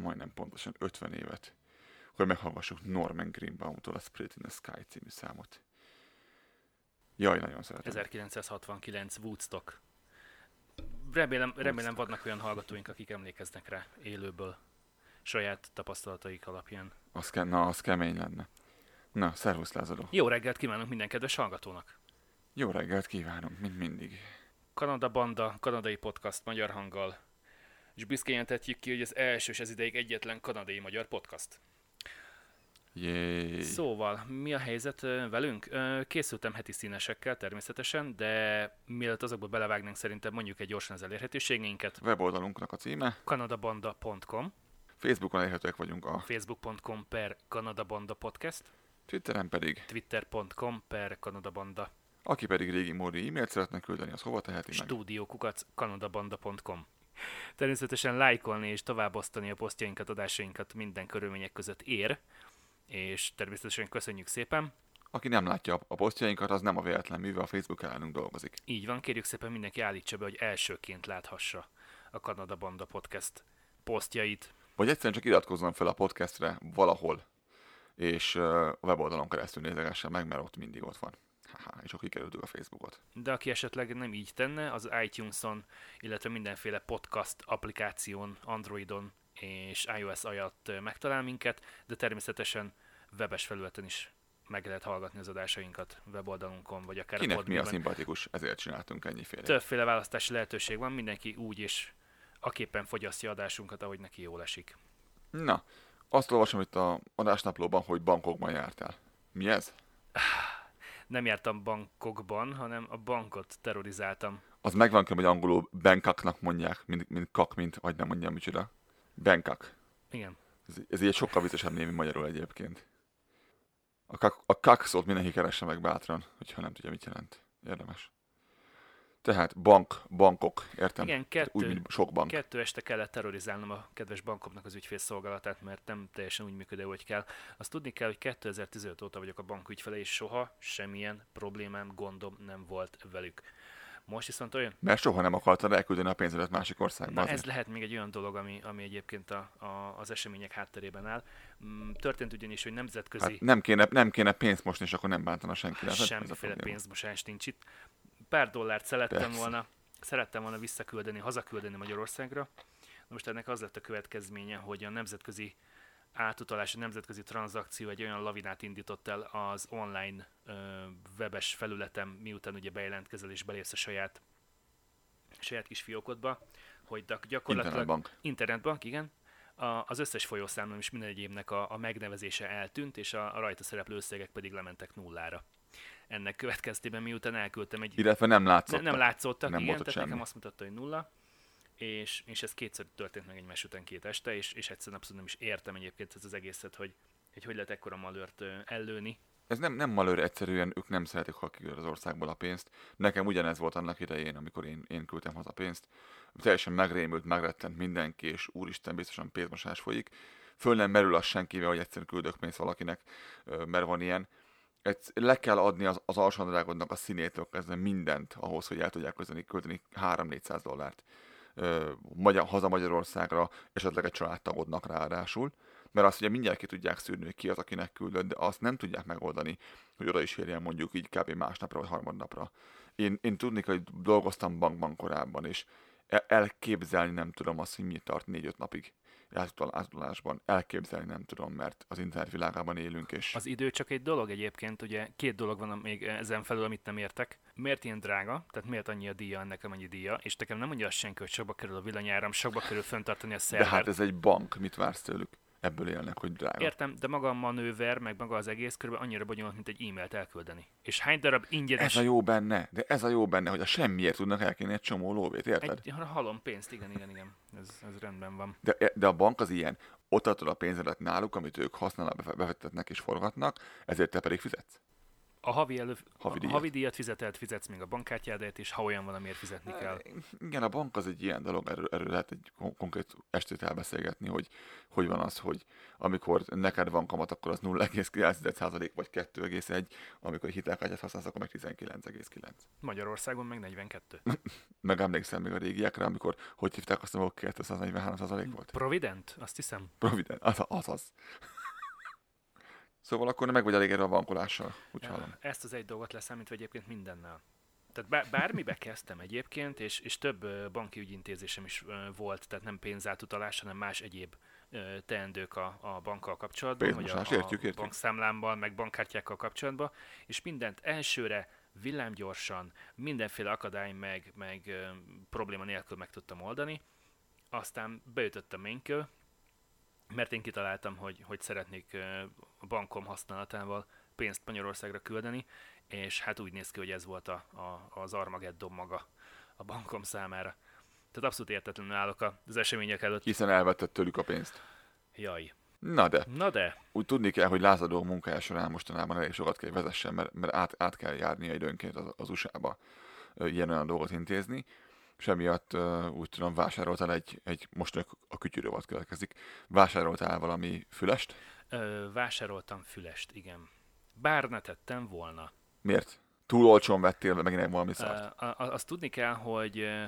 vissza, majdnem pontosan 50 évet, hogy meghallgassuk Norman Greenbaum-tól a Spirit in the Sky című számot. Jaj, nagyon szeretem. 1969 Woodstock. Remélem, remélem vannak olyan hallgatóink, akik emlékeznek rá élőből, saját tapasztalataik alapján. Az, ke- na, az kemény lenne. Na, szervusz Lázadó. Jó reggelt kívánunk minden kedves hallgatónak! Jó reggelt kívánunk, mint mindig. Kanada Banda, kanadai podcast magyar hanggal. És büszkén jelentetjük ki, hogy az első és ez ideig egyetlen kanadai magyar podcast. Jé. Szóval, mi a helyzet velünk? Készültem heti színesekkel természetesen, de mielőtt azokba belevágnánk, szerintem mondjuk egy gyorsan az elérhetőségeinket. Weboldalunknak a címe. kanadabanda.com, Facebookon elérhetőek vagyunk a facebook.com per kanadabanda podcast, Twitteren pedig. twitter.com per kanadabanda, Aki pedig régi módi e-mailt szeretne küldeni, az hova teheti meg? stúdiókukac kanadabanda.com. Természetesen lájkolni és továbbosztani a posztjainkat, adásainkat minden körülmények között ér, és természetesen köszönjük szépen. Aki nem látja a- posztjainkat, az nem a véletlen műve, a Facebook ellenünk dolgozik. Így van, kérjük szépen mindenki állítsa be, hogy elsőként láthassa a Kanada Banda Podcast posztjait. Vagy egyszerűen csak iratkozzon fel a podcastre valahol, és a weboldalon keresztül nézegessen meg, mert ott mindig ott van. Haha, és akkor kikerültük a Facebookot. De aki esetleg nem így tenne, az iTunes-on, illetve mindenféle podcast applikáción, Androidon és iOS alatt megtalál minket, de természetesen webes felületen is meg lehet hallgatni az adásainkat weboldalunkon, vagy akár a Kinek mi a szimpatikus, ezért csináltunk ennyiféle. Többféle választási lehetőség van, mindenki úgy és aképpen fogyasztja adásunkat, ahogy neki jól esik. Na, azt olvasom itt a adásnaplóban, hogy Bangkokban jártál. Mi ez? Nem jártam bankokban, hanem a bankot terrorizáltam. Az megvan, hogy angolul Bangkoknak mondják, mint, mint kak, mint, vagy nem mondjam micsoda. Bangkok. Igen. Ez, ez így egy sokkal viccesebb név, mint magyarul egyébként. A kak, a kak szót mindenki keresse meg bátran, hogyha nem tudja, mit jelent. Érdemes. Tehát bank, bankok, értem? Igen, kettő- Úgy, mint sok bank. Kettő este kellett terrorizálnom a kedves bankomnak az ügyfélszolgálatát, mert nem teljesen úgy működő, hogy kell. Azt tudni kell, hogy 2015 óta vagyok a bank ügyfele, és soha semmilyen problémám, gondom nem volt velük. Most viszont olyan, Mert soha nem akartad elküldeni a pénzedet másik országba. Na azért. ez lehet még egy olyan dolog, ami, ami egyébként a, a, az események hátterében áll. Mm, Történt ugyanis, hogy nemzetközi Hát nem kéne, nem kéne pénzt mosni, és akkor nem bántana senki. A semmiféle probléma. pénzmosás nincs itt. Pár dollárt szerettem Persze. volna, szerettem volna visszaküldeni, hazaküldeni Magyarországra. Na Most ennek az lett a következménye, hogy a nemzetközi átutalás, a nemzetközi tranzakció egy olyan lavinát indított el az online ö, webes felületem, miután ugye bejelentkezel és belépsz a saját, saját kis fiókodba, hogy gyakorlatilag Internetbank. Internetbank, igen. A, az összes folyószámom és minden egyébnek a, a megnevezése eltűnt, és a, a rajta szereplő összegek pedig lementek nullára. Ennek következtében miután elküldtem egy... Illetve nem Ne, látszottak. nem látszottak, Nem igen, tehát nekem semmi. azt mutatta, hogy nulla, és, és ez kétszer történt meg egymás után két este, és, és egyszerűen abszolút nem is értem egyébként ezt az egészet, hogy, hogy hogy lehet ekkora malőrt ö, ellőni. Ez nem, nem malőr egyszerűen, ők nem szeretik, ha kiküld az országból a pénzt. Nekem ugyanez volt annak idején, amikor én, én küldtem haza pénzt. Teljesen megrémült, megrettent mindenki, és úristen, biztosan pénzmosás folyik. Föl nem merül az senkivel, hogy egyszerűen küldök pénzt valakinek, mert van ilyen. Egy, le kell adni az, az alsónadrágodnak a színétől kezdve mindent ahhoz, hogy el tudják közdeni, költeni 3-400 dollárt ö, magyar, haza Magyarországra, esetleg egy családtagodnak ráadásul. Mert azt ugye mindjárt ki tudják szűrni, hogy ki az, akinek küldött, de azt nem tudják megoldani, hogy oda is érjen mondjuk így kb. másnapra vagy harmadnapra. Én, én tudni, hogy dolgoztam bankban korábban, és el- elképzelni nem tudom azt, hogy mi tart négy-öt napig átutal- átutalásban. Elképzelni nem tudom, mert az internet világában élünk, és Az idő csak egy dolog egyébként, ugye két dolog van még ezen felül, amit nem értek. Miért ilyen drága? Tehát miért annyi a díja ennek, amennyi díja? És nekem nem mondja azt senki, hogy sokba kerül a villanyáram, sokba kerül fenntartani a de szervert. hát ez egy bank, mit vársz tőlük? Ebből élnek, hogy drága. Értem, de maga a manőver, meg maga az egész körülbelül annyira bonyolult, mint egy e-mailt elküldeni. És hány darab ingyenes... Ez a jó benne, de ez a jó benne, hogy a semmiért tudnak elkérni egy csomó lóvét, érted? Egy halom pénzt, igen, igen, igen. Ez, ez rendben van. De, de a bank az ilyen, ott adod a pénzedet náluk, amit ők használnak, befe- befektetnek és forgatnak, ezért te pedig fizetsz. A havi, elő, Havi a díjat. havi díjat fizetelt, fizetsz még a bankkártyádat, és ha olyan valamiért fizetni kell. Igen, a bank az egy ilyen dolog, erről, erről lehet egy kon- konkrét estét elbeszélgetni, hogy hogy van az, hogy amikor neked van kamat, akkor az 0,9% vagy 2,1, amikor hitelkártyát használsz, akkor meg 19,9. Magyarországon meg 42. Meg emlékszem még a régiekre, amikor hogy hívták azt, hogy 243% volt? Provident, azt hiszem. Provident, az az. az. Szóval akkor meg vagy elégedve a bankolással, úgy hallom. Ezt az egy dolgot leszámítva egyébként mindennel. Tehát bár, bármibe kezdtem egyébként, és, és több banki ügyintézésem is volt, tehát nem pénzátutalás, hanem más egyéb teendők a, a bankkal kapcsolatban, vagy a, Pénzmosás, a értjük, értjük. bankszámlámmal, meg bankkártyákkal kapcsolatban, és mindent elsőre villámgyorsan, mindenféle akadály meg, meg probléma nélkül meg tudtam oldani. Aztán beütött a ménkő, mert én kitaláltam, hogy, hogy szeretnék a bankom használatával pénzt Magyarországra küldeni, és hát úgy néz ki, hogy ez volt a, a, az Armageddon maga a bankom számára. Tehát abszolút értetlenül állok az események előtt. Hiszen elvetted tőlük a pénzt. Jaj. Na de, Na de, úgy tudni kell, hogy lázadó munkája során mostanában elég sokat kell vezessen, mert, mert át, át kell járnia időnként az, az USA-ba ö, ilyen-olyan dolgot intézni, és emiatt ö, úgy tudom, vásároltál egy, egy most a- kütyűrovat következik, vásároltál valami fülest? ö, vásároltam fülest, igen. Bár ne tettem volna. Miért? Túl olcsón vettél meg megint valami Ö, szart? a- azt tudni kell, hogy ö,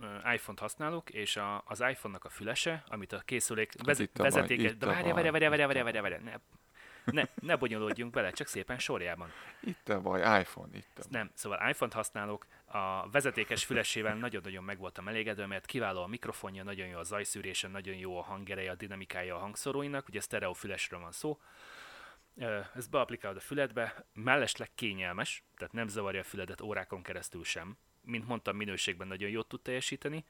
ö, iPhone-t használok, és a, az iPhone-nak a fülese, amit a készülék vez, itt a baj, vezetéke... itt De várja, várja, várja, várja, várja, várja, ne, ne, ne bonyolódjunk bele, csak szépen sorjában. Itt a baj, iPhone, itt a baj. Nem, szóval iPhone-t használok, a vezetékes fülesével nagyon-nagyon meg voltam elégedve, mert kiváló a mikrofonja, nagyon jó a zajszűrése, nagyon jó a hangereje, a dinamikája a hangszoróinak, ugye sztereó fülesről van szó. Ezt beaplikálod a füledbe, mellesleg kényelmes, tehát nem zavarja a füledet órákon keresztül sem. Mint mondtam, minőségben nagyon jót tud teljesíteni,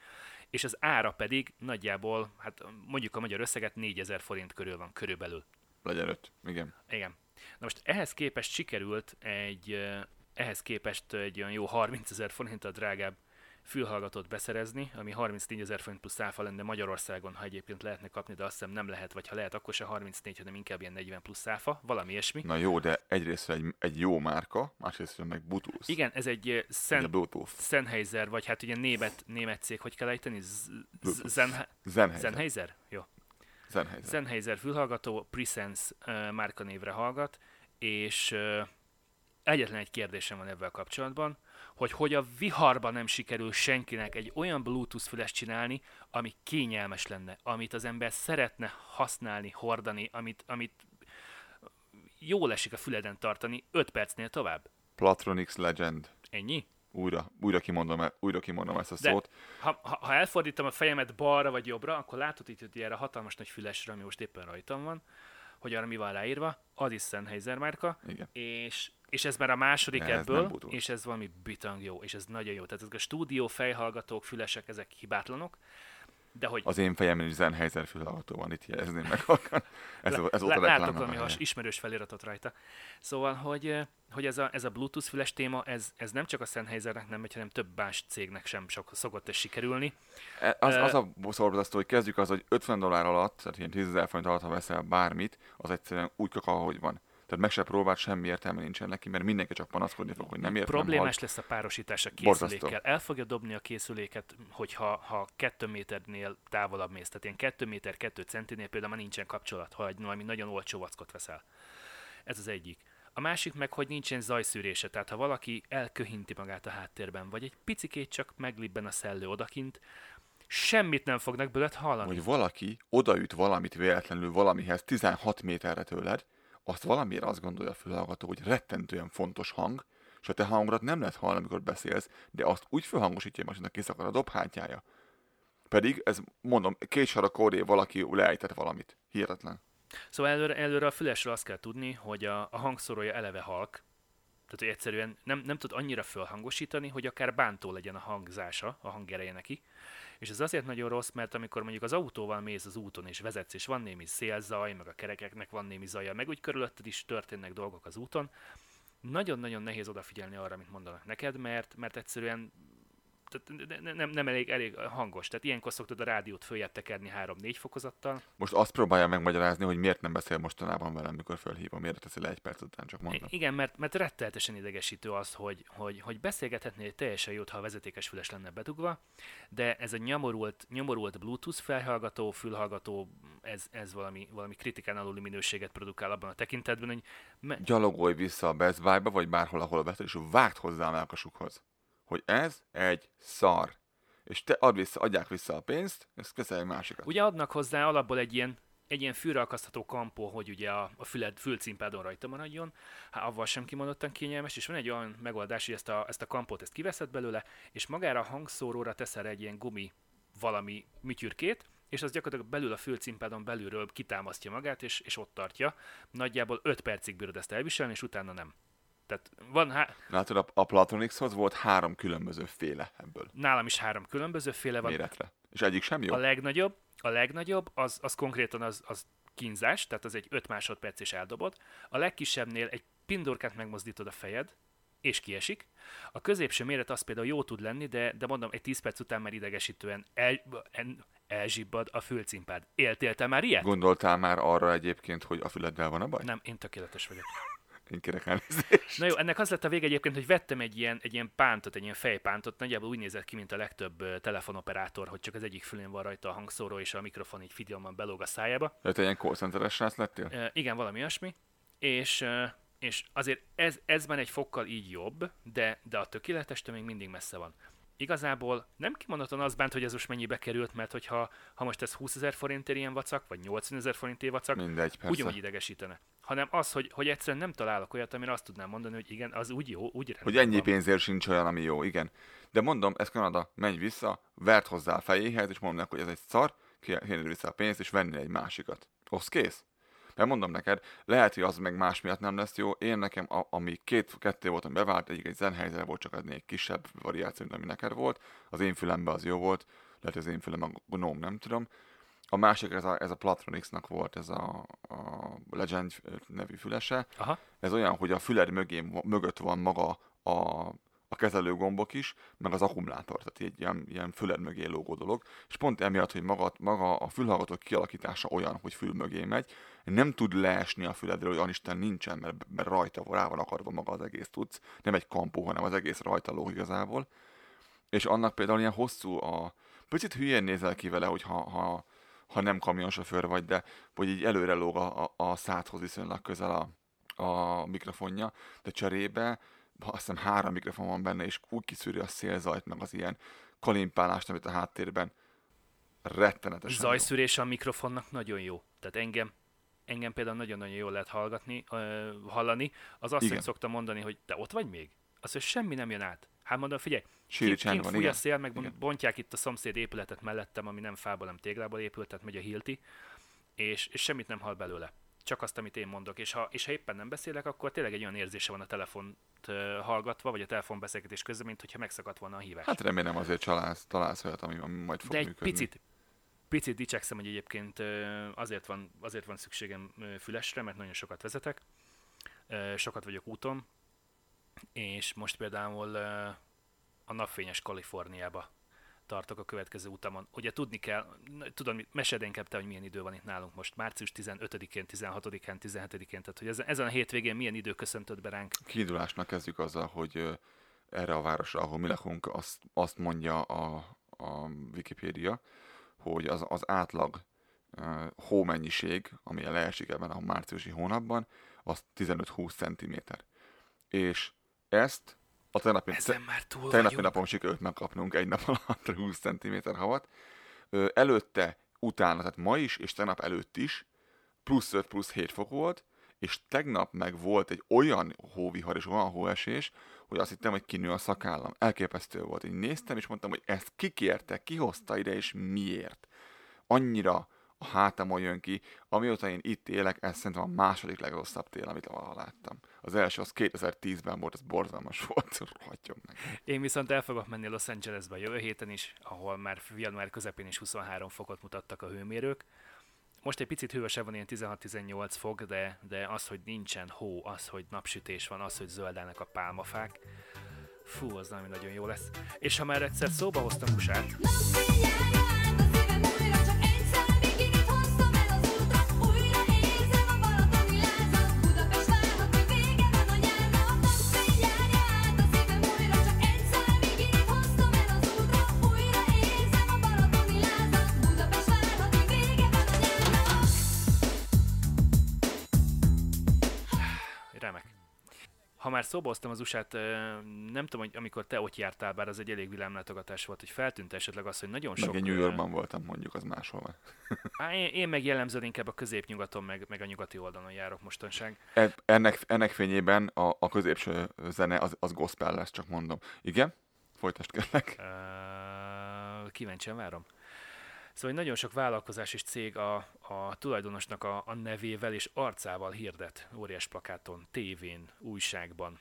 és az ára pedig nagyjából, hát mondjuk a magyar összeget 4000 forint körül van, körülbelül. Legyen öt. Igen. Igen. Na most ehhez képest sikerült egy, ehhez képest egy olyan jó 30 ezer forinttal drágább fülhallgatót beszerezni, ami 34 ezer forint plusz áfa lenne Magyarországon, ha egyébként lehetne kapni, de azt hiszem nem lehet, vagy ha lehet, akkor se 34, hanem inkább ilyen 40 plusz áfa, valami ilyesmi. Na jó, de egyrészt egy, egy jó márka, másrészt meg Bluetooth. Igen, ez egy Ugye Sen. Sennheiser, vagy hát ugye német, német cég, hogy kell ejteni? Sennheiser. Jó. Sennheiser. Sennheiser fülhallgató Presense uh, márkanévre hallgat, és uh, egyetlen egy kérdésem van ebben kapcsolatban, hogy hogy a viharban nem sikerül senkinek egy olyan Bluetooth füles csinálni, ami kényelmes lenne, amit az ember szeretne használni, hordani, amit, amit jól esik a füleden tartani 5 percnél tovább. Platronix Legend. Ennyi? Újra, újra, kimondom, újra kimondom ezt a De- szót. Ha, ha, ha elfordítom a fejemet balra vagy jobbra, akkor látod itt, hogy erre hatalmas nagy fülesre, ami most éppen rajtam van, hogy arra mi van ráírva, az is Sennheiser márka, Igen. és, és ez már a második Ez nem ebből, Bluetooth. és ez valami bitang jó, és ez nagyon jó. Tehát ezek a stúdió fejhallgatók, fülesek, ezek hibátlanok, de hogy Az én fejemben is Sennheiser fülhallgató van, itt jelezném meg. Ez, ez volt a lá- látok valami has, ismerős feliratot rajta. Szóval, hogy, hogy ez, a, ez a Bluetooth füles téma, ez, ez nem csak a Sennheisernek nem megy, hanem több más cégnek sem sok, szokott ez sikerülni. E- Az, az a borzasztó, hogy kezdjük az, hogy 50 dollár alatt, tehát ilyen 10 ezer forint alatt, ha veszel bármit, az egyszerűen úgy kaka, ahogy van. Tehát meg se próbált, semmi értelme nincsen neki, mert mindenki csak panaszkodni fog, hogy nem ért, nem Problémás halt. lesz a párosítás a Borzasztó. készülékkel. El fogja dobni a készüléket, hogyha ha 2 méternél távolabb mész. Tehát ilyen 2 méter 2 centinél például már nincsen kapcsolat, ha egy valami nagyon olcsó vackot veszel. Ez az egyik. A másik meg, hogy nincsen zajszűrése, tehát ha valaki elköhinti magát a háttérben, vagy egy picikét csak meglibben a szellő odakint, semmit nem fognak bőled hallani. Hogy valaki odaüt valamit véletlenül valamihez 16 méterre tőled, azt valamiért azt gondolja a fülhallgató, hogy rettentően fontos hang, és a te hangodat nem lehet hallani, amikor beszélsz, de azt úgy felhangosítja, hogy kiszakad a dobhátjája. Pedig ez, mondom, két sor a kódé valaki leejtett valamit. Hihetetlen. Szóval előre, előre a fülesről azt kell tudni, hogy a, a hangszórója eleve halk, tehát hogy egyszerűen nem, nem tud annyira fölhangosítani, hogy akár bántó legyen a hangzása, a hangereje neki. És ez azért nagyon rossz, mert amikor mondjuk az autóval mész az úton és vezetsz, és van némi szélzaj, meg a kerekeknek van némi zaja, meg úgy körülötted is történnek dolgok az úton, nagyon-nagyon nehéz odafigyelni arra, amit mondanak neked, mert, mert egyszerűen tehát ne- nem, nem elég, elég hangos. Tehát ilyenkor szoktad a rádiót följebb tekerni 3-4 fokozattal. Most azt próbálja megmagyarázni, hogy miért nem beszél mostanában velem, mikor fölhívom, miért teszi le egy perc után, csak mondom. Igen, mert, mert retteltesen idegesítő az, hogy, hogy, hogy beszélgethetnél teljesen jót, ha a vezetékes füles lenne bedugva, de ez a nyomorult, nyomorult Bluetooth felhallgató, fülhallgató, ez, ez valami, valami kritikán aluli minőséget produkál abban a tekintetben, hogy me- Gyalogolj vissza a Best Buy-ba, vagy bárhol, ahol vetted, és vágd hozzá a melkasukhoz, hogy ez egy szar. És te add vissza, adják vissza a pénzt, és köszönj egy másikat. Ugye adnak hozzá alapból egy ilyen, egy ilyen fülre akasztható kampó, hogy ugye a, a füled, fülcimpádon rajta maradjon, hát avval sem kimondottan kényelmes, és van egy olyan megoldás, hogy ezt a, ezt a kampót ezt kiveszed belőle, és magára a hangszóróra teszel egy ilyen gumi valami műtyürkét, és az gyakorlatilag belül a fülcimpádon belülről kitámasztja magát, és, és ott tartja. Nagyjából 5 percig bírod ezt elviselni, és utána nem. Tehát van, há- Látod, a, a Platonixhoz volt három különböző féle ebből nálam is három különböző féle van. méretre. És egyik sem jó? A legnagyobb, a legnagyobb, az, az konkrétan az, az kínzás, tehát az egy 5 másodperc és eldobod. A legkisebbnél egy pindorkát megmozdítod a fejed, és kiesik. A középső méret az például jó tud lenni, de, de mondom, egy 10 perc után már idegesítően el, en, elzsibbad a fülcimpád. Éltél te már ilyet? Gondoltál már arra egyébként, hogy a füleddel van a baj? Nem, én tökéletes vagyok. Én kérek elnézést. Na jó, ennek az lett a vége egyébként, hogy vettem egy ilyen, egy ilyen pántot, egy ilyen fejpántot, nagyjából úgy nézett ki, mint a legtöbb telefonoperátor, hogy csak az egyik fülén van rajta a hangszóró, és a mikrofon így figyelmen belóg a szájába. De te ilyen call centeres srác lettél? Uh, igen, valami olyasmi. És, és azért ez, ez már egy fokkal így jobb, de, de a tökéletestől még mindig messze van. Igazából nem kimondottan az bánt, hogy ez most mennyibe került, mert hogyha ha most ez 20 ezer forintért ilyen vacak, vagy 80 ezer forintért vacak, Mindegy, persze. ugyanúgy idegesítene. Hanem az, hogy, hogy egyszerűen nem találok olyat, amire azt tudnám mondani, hogy igen, az úgy jó, úgy Hogy ennyi van. pénzért sincs olyan, ami jó, igen. De mondom, ez Kanada, menj vissza, vert hozzá a fejéhez, és mondom neki, hogy ez egy szar, kérni vissza a pénzt, és venni egy másikat. Osz kész. Mert mondom neked, lehet, hogy az meg más miatt nem lesz jó. Én nekem, a, ami két, kettő volt, ami bevált, egyik egy zenhelyzet volt, csak egy kisebb variáció, mint ami neked volt. Az én fülemben az jó volt, lehet, az én fülem a Gnome, nem tudom. A másik, ez a, ez a Platronixnak volt, ez a, a Legend nevű fülese. Aha. Ez olyan, hogy a füled mögé, mögött van maga a, a kezelőgombok is, meg az akkumulátor, tehát egy ilyen, ilyen füled mögé lógó dolog, és pont emiatt, hogy maga, maga a fülhallgató kialakítása olyan, hogy fül mögé megy, nem tud leesni a füledről, hogy Isten nincsen, mert, mert rajta rá van akarva maga az egész tudsz, nem egy kampó, hanem az egész rajta lóg igazából, és annak például ilyen hosszú a... Picit hülyén nézel ki vele, hogy ha, ha, ha nem kamionsofőr vagy, de hogy így előre lóg a, a, a szádhoz viszonylag közel a, a mikrofonja, de cserébe azt hiszem három mikrofon van benne, és úgy kiszűri a szélzajt, meg az ilyen kalimpálást, amit a háttérben rettenetesen jó. Zajszűrése a mikrofonnak nagyon jó. Tehát engem, engem például nagyon-nagyon jól lehet hallgatni, ö, hallani. Az azt, hogy szoktam mondani, hogy te ott vagy még? Az, hogy semmi nem jön át. Hát mondom, figyelj, Síri kint, kint fúj a igen. szél, meg Igen. bontják itt a szomszéd épületet mellettem, ami nem fából, nem téglából épült, tehát megy a hilti, és, és semmit nem hall belőle. Csak azt, amit én mondok. És ha, és ha éppen nem beszélek, akkor tényleg egy olyan érzése van a telefont hallgatva, vagy a telefonbeszélgetés közben, mint hogyha megszakadt volna a hívás. Hát remélem azért csalálsz, találsz olyat, ami, ami majd fog De egy működni. picit, picit dicsekszem, hogy egyébként azért van, azért van szükségem fülesre, mert nagyon sokat vezetek, sokat vagyok úton, és most például a napfényes Kaliforniába tartok a következő utamon. Ugye tudni kell, tudom, meséld inkább te, hogy milyen idő van itt nálunk most, március 15-én, 16-án, 17-én, tehát hogy ezen, a hétvégén milyen idő köszöntött be ránk. Kiindulásnak kezdjük azzal, hogy erre a városra, ahol mi lakunk, azt, azt mondja a, a Wikipédia, hogy az, az átlag uh, hómennyiség, ami leesik ebben a márciusi hónapban, az 15-20 cm. És ezt a tegnapi, Ezen már túl tegnapi napon sikerült megkapnunk egy nap alatt 20 cm havat. Ö, előtte, utána, tehát ma is, és tegnap előtt is, plusz 5, plusz 7 fok volt, és tegnap meg volt egy olyan hóvihar és olyan hóesés, hogy azt hittem, hogy kinő a szakállam. Elképesztő volt. Én néztem, és mondtam, hogy ezt kikérte, ki hozta ide, és miért. Annyira a hátamon jön ki. Amióta én itt élek, ez szerintem a második legrosszabb tél, amit valaha láttam. Az első az 2010-ben volt, ez borzalmas volt, rohadjon meg. Én viszont el fogok menni Los Angelesbe jövő héten is, ahol már január közepén is 23 fokot mutattak a hőmérők. Most egy picit hűvösebb van, ilyen 16-18 fok, de, de az, hogy nincsen hó, az, hogy napsütés van, az, hogy zöldelnek a pálmafák, Fú, az nem nagyon jó lesz. És ha már egyszer szóba hoztam USA-t, már szóba hoztam az usa nem tudom, hogy amikor te ott jártál, bár az egy elég világlátogatás volt, hogy feltűnt esetleg az, hogy nagyon sok... Meg én New Yorkban voltam, mondjuk, az máshol van. Á, én, én meg jellemzően inkább a középnyugaton, meg, meg a nyugati oldalon járok mostanság. E- Ennek, ennek fényében a, a középső zene az, az gospel lesz, csak mondom. Igen? Folytasd kérlek. Uh, kíváncsian várom. Szóval nagyon sok vállalkozás és cég a, a tulajdonosnak a, a nevével és arcával hirdet óriás plakáton, tévén, újságban.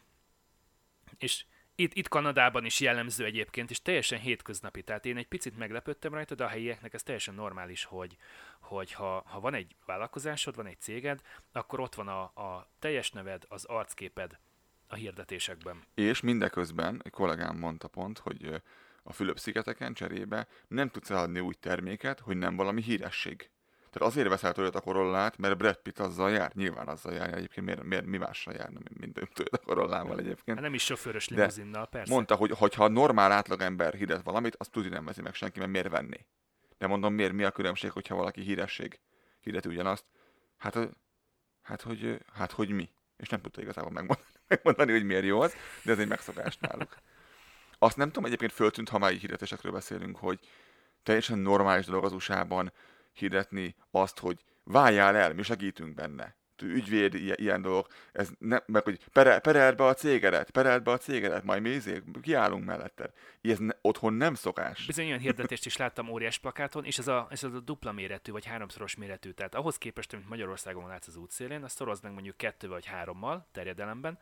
És itt, itt Kanadában is jellemző egyébként, és teljesen hétköznapi. Tehát én egy picit meglepődtem rajta, de a helyieknek ez teljesen normális, hogy, hogy ha, ha van egy vállalkozásod, van egy céged, akkor ott van a, a teljes neved, az arcképed a hirdetésekben. És mindeközben egy kollégám mondta pont, hogy a Fülöp-szigeteken cserébe nem tudsz eladni úgy terméket, hogy nem valami híresség. Tehát azért veszel Toyota Corollát, mert Brad Pitt azzal jár. Nyilván azzal jár egyébként, miért, miért mi mással járna, mint- Toyota Corollával egyébként. Hát nem is sofőrös limuzinnal, persze. Mondta, hogy hogyha normál átlagember hirdet valamit, azt tudja nem veszi meg senki, mert miért venné. De mondom, miért, mi a különbség, hogyha valaki híresség hirdeti ugyanazt? Hát, hát, hogy, hát, hogy mi? És nem tudta igazából megmondani, megmondani, hogy miért jó az, de ez egy megszokás náluk. Azt nem tudom, egyébként föltűnt, ha már így hirdetésekről beszélünk, hogy teljesen normális dolog az USA-ban hirdetni azt, hogy váljál el, mi segítünk benne. Ügyvéd, ilyen, ilyen dolgok, ez nem, meg hogy pere, pereld be a cégedet, pereld be a cégedet, majd izé, kiállunk melletted. Ez otthon nem szokás. Bizony olyan hirdetést is láttam óriás plakáton, és ez a, ez a dupla méretű, vagy háromszoros méretű. Tehát ahhoz képest, amit Magyarországon látsz az útszélén, azt szorozd meg mondjuk kettővel vagy hárommal terjedelemben,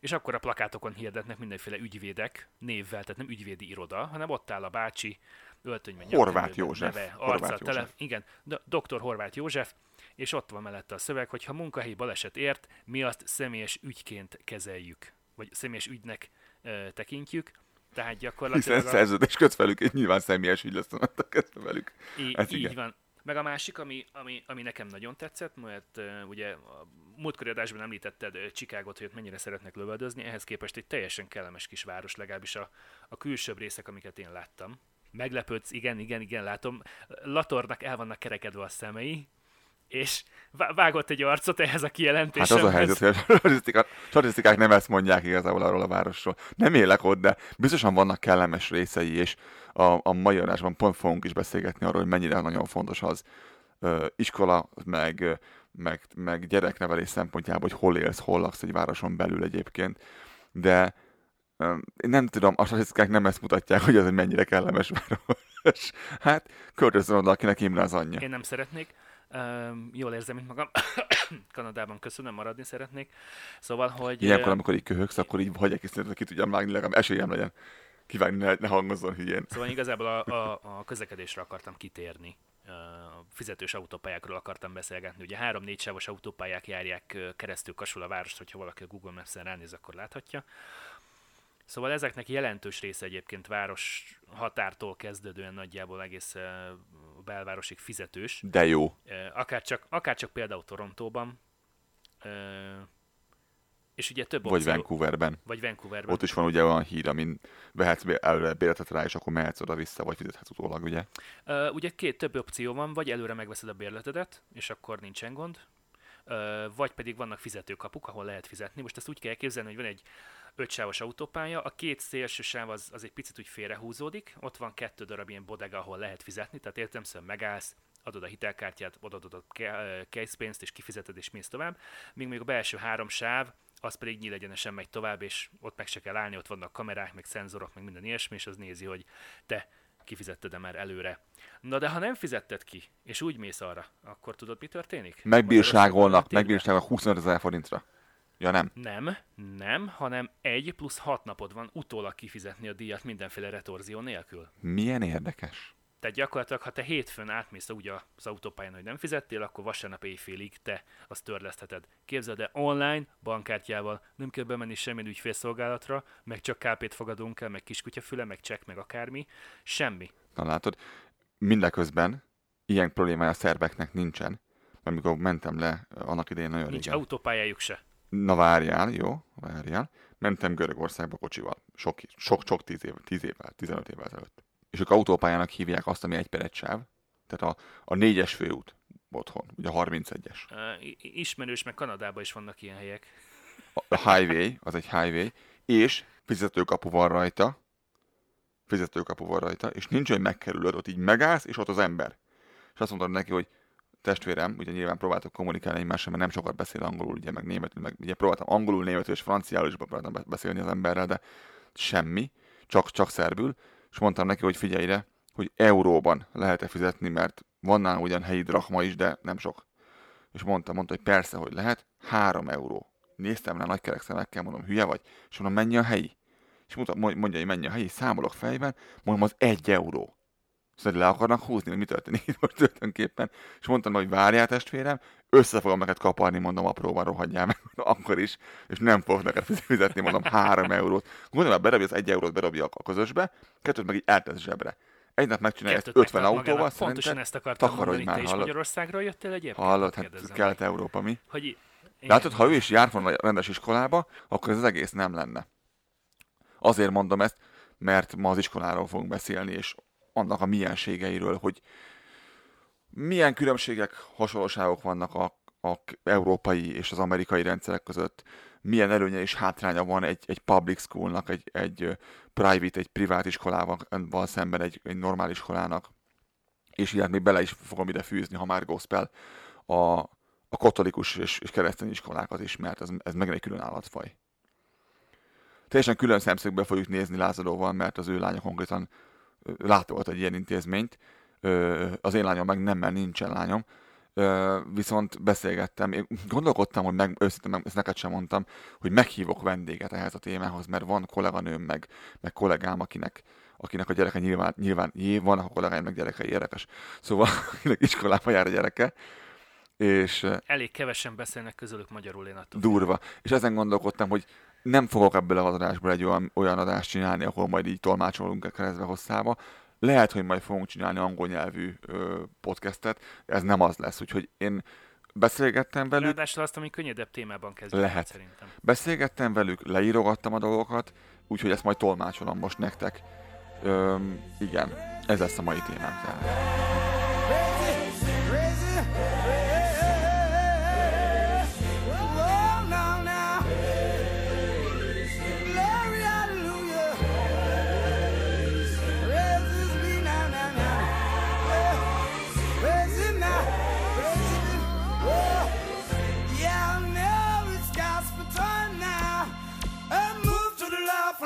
és akkor a plakátokon hirdetnek mindenféle ügyvédek névvel, tehát nem ügyvédi iroda, hanem ott áll a bácsi, öltönyben, Horváth József. neve, Horváth arca, tele, József. igen, d- dr. Horváth József, és ott van mellette a szöveg, hogy ha munkahelyi baleset ért, mi azt személyes ügyként kezeljük, vagy személyes ügynek ö, tekintjük, tehát Hiszen gyakorlatilag a- szerződés kötsz velük, és nyilván személyes ügy lesz kezdve velük. Í- Ez így igen. van. Meg a másik, ami, ami, ami nekem nagyon tetszett, mert uh, ugye a múltkori adásban említetted uh, Chicagot, hogy ott mennyire szeretnek lövöldözni, ehhez képest egy teljesen kellemes kis város, legalábbis a, a külsőbb részek, amiket én láttam. Meglepődsz, igen, igen, igen, látom. Latornak el vannak kerekedve a szemei, és vá- vágott egy arcot ehhez a Hát kijelentéshez. az a helyzet, hogy a statisztikák, statisztikák nem ezt mondják igazából arról a városról. Nem élek ott, de biztosan vannak kellemes részei, és a, a mai adásban pont fogunk is beszélgetni arról, hogy mennyire nagyon fontos az ö, iskola, meg, meg, meg gyereknevelés szempontjából, hogy hol élsz, hol laksz egy városon belül egyébként. De ö, én nem tudom, a statisztikák nem ezt mutatják, hogy az egy mennyire kellemes város. Hát költözön oda, akinek Imre az anyja. Én nem szeretnék. Um, jól érzem, mint magam. Kanadában köszönöm, maradni szeretnék. Szóval, hogy... Ilyenkor, amikor így köhögsz, akkor így hagyják is, ki tudjam vágni, legalább esélyem legyen. Kivágni, ne, ne hangozzon hülyén. Szóval igazából a, a, a közlekedésre akartam kitérni. Fizetős autópályákról akartam beszélgetni. Ugye három-négy sávos autópályák járják keresztül Kasul a várost, hogyha valaki a Google Maps-en ránéz, akkor láthatja. Szóval ezeknek jelentős része egyébként város határtól kezdődően nagyjából egész belvárosig fizetős. De jó. Akár csak, akár csak például Torontóban. És ugye több Vagy opció- Vancouverben. Vagy Vancouverben. Ott is van ugye olyan hír, amin vehetsz előre bérletet rá, és akkor mehetsz oda-vissza, vagy fizethetsz utólag, ugye? Uh, ugye két több opció van, vagy előre megveszed a bérletedet, és akkor nincsen gond, vagy pedig vannak fizetőkapuk, ahol lehet fizetni. Most ezt úgy kell elképzelni, hogy van egy ötsávos autópálya, a két szélső sáv az, az egy picit úgy félrehúzódik, ott van kettő darab ilyen bodega, ahol lehet fizetni, tehát értelemszerűen megállsz, adod a hitelkártyát, odaadod a készpénzt, és kifizeted, és mész tovább. Míg még a belső három sáv, az pedig nyílegyenesen megy tovább, és ott meg se kell állni, ott vannak kamerák, meg szenzorok, meg minden ilyesmi, és az nézi, hogy te kifizetted-e már előre. Na de ha nem fizetted ki, és úgy mész arra, akkor tudod, mi történik? Megbírságolnak, megbírságolnak 25 ezer forintra. Ja nem. Nem, nem, hanem egy plusz hat napod van utólag kifizetni a díjat mindenféle retorzió nélkül. Milyen érdekes. Tehát gyakorlatilag, ha te hétfőn átmész úgy az autópályán, hogy nem fizettél, akkor vasárnap éjfélig te azt törlesztheted. Képzeld el, online, bankkártyával nem kell bemenni semmilyen ügyfélszolgálatra, meg csak kápét fogadunk el, meg kiskutyafüle, meg csekk, meg akármi. Semmi. Na látod, mindeközben ilyen problémája a szerbeknek nincsen. Amikor mentem le annak idején nagyon Nincs régen. autópályájuk se. Na várjál, jó, várjál. Mentem Görögországba kocsival. Sok, sok, sok tíz, év, tíz évvel, 15 évvel ezelőtt. És ők autópályának hívják azt, ami egy per sáv. Tehát a, a négyes főút otthon, ugye a 31-es. Uh, i- ismerős, meg Kanadában is vannak ilyen helyek. A highway, az egy highway, és fizetőkapu van rajta, fizetőkapu van rajta, és nincs, hogy megkerülöd, ott így megállsz, és ott az ember. És azt mondtam neki, hogy testvérem, ugye nyilván próbáltok kommunikálni egymással, mert nem sokat beszél angolul, ugye meg németül, meg ugye próbáltam angolul, németül és franciául is próbáltam be- beszélni az emberrel, de semmi, csak, csak szerbül, és mondtam neki, hogy figyelj ide, hogy euróban lehet-e fizetni, mert van nálam ugyan helyi drachma is, de nem sok. És mondta, mondta, hogy persze, hogy lehet, három euró. Néztem rá nagy kerek szemekkel, mondom, hülye vagy? És mondom, mennyi a helyi? És mondta, mondja, hogy mennyi a helyi, számolok fejben, mondom, az egy euró. Szóval le akarnak húzni, hogy mi történik itt most tulajdonképpen. És mondtam, hogy várjál testvérem, össze fogom neked kaparni, mondom, apróban rohadjál meg, akkor is, és nem fogok neked fizetni, mondom, három eurót. Gondolom, berabja az egy eurót, berabja a közösbe, kettőt meg így eltesz zsebre. Egy nap megcsinálja ezt Kettőt 50 megtart autóval, magának. Pontosan ezt akartam takarodj mondani, már, te is hallod? Magyarországról jöttél egyébként? Hallod, hát. Kelet-Európa mi? Hogy Látod, ha ő is járt volna rendes iskolába, akkor ez az egész nem lenne. Azért mondom ezt, mert ma az iskoláról fogunk beszélni, és annak a mienségeiről, hogy milyen különbségek, hasonlóságok vannak a, a európai és az amerikai rendszerek között, milyen előnye és hátránya van egy, egy public schoolnak, egy, egy private, egy privát iskolával szemben egy, egy normál iskolának. És ilyet még bele is fogom ide fűzni, ha már gospel, a, a katolikus és, és keresztény iskolákat is, mert ez, ez megint egy külön állatfaj. Teljesen külön szemszögbe fogjuk nézni Lázadóval, mert az ő lánya konkrétan látogat egy ilyen intézményt, az én lányom meg nem, mert nincsen lányom, viszont beszélgettem, én gondolkodtam, hogy meg, őszintén meg, ezt neked sem mondtam, hogy meghívok vendéget ehhez a témához, mert van kolléganőm, meg, meg kollégám, akinek, akinek a gyereke nyilván, nyilván jé, van a meg gyerekei érdekes. Szóval, akinek iskolába jár a gyereke, és Elég kevesen beszélnek közülük magyarul, én attól durva. És ezen gondolkodtam, hogy nem fogok ebből az adásból egy olyan, olyan adást csinálni, ahol majd így tolmácsolunk keresztbe hosszába. Lehet, hogy majd fogunk csinálni angol nyelvű ö, podcastet, ez nem az lesz. Úgyhogy én beszélgettem velük, Ráadásul azt, ami könnyedebb témában kezdjük Lehet. szerintem. beszélgettem velük, leírogattam a dolgokat, úgyhogy ezt majd tolmácsolom most nektek. Öm, igen, ez lesz a mai témám. Tehát.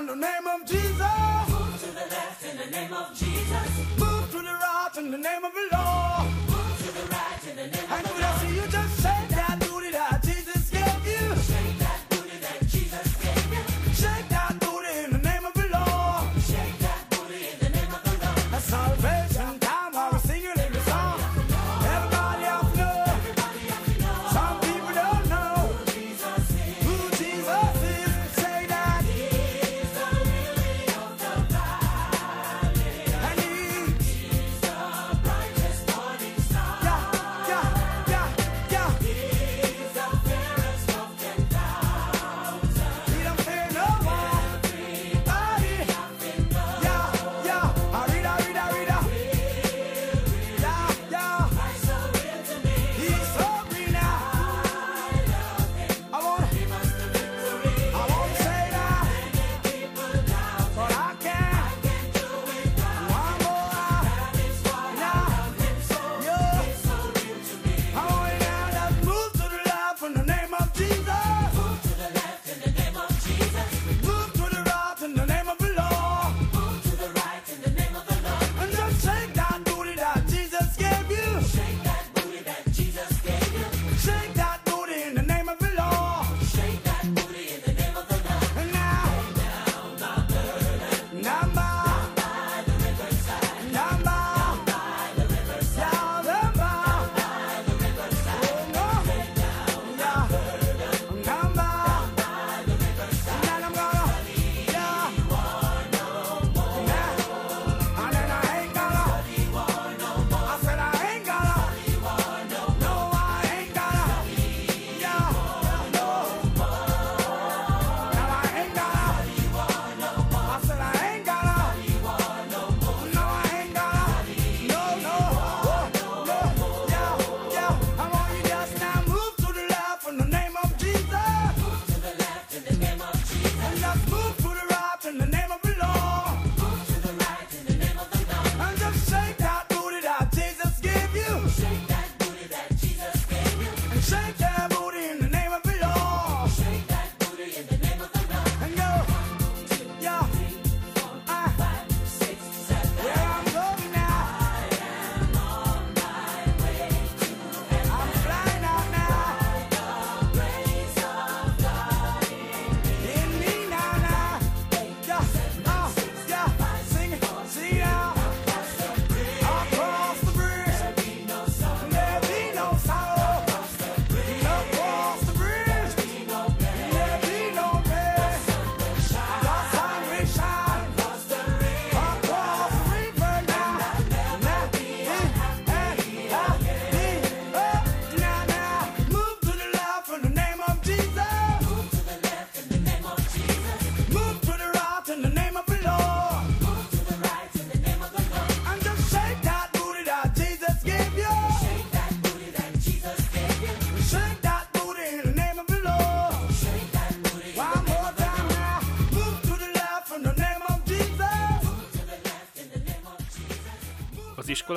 From the name of Jesus. Move to the left in the name of Jesus. Move to the right in the name of the Lord.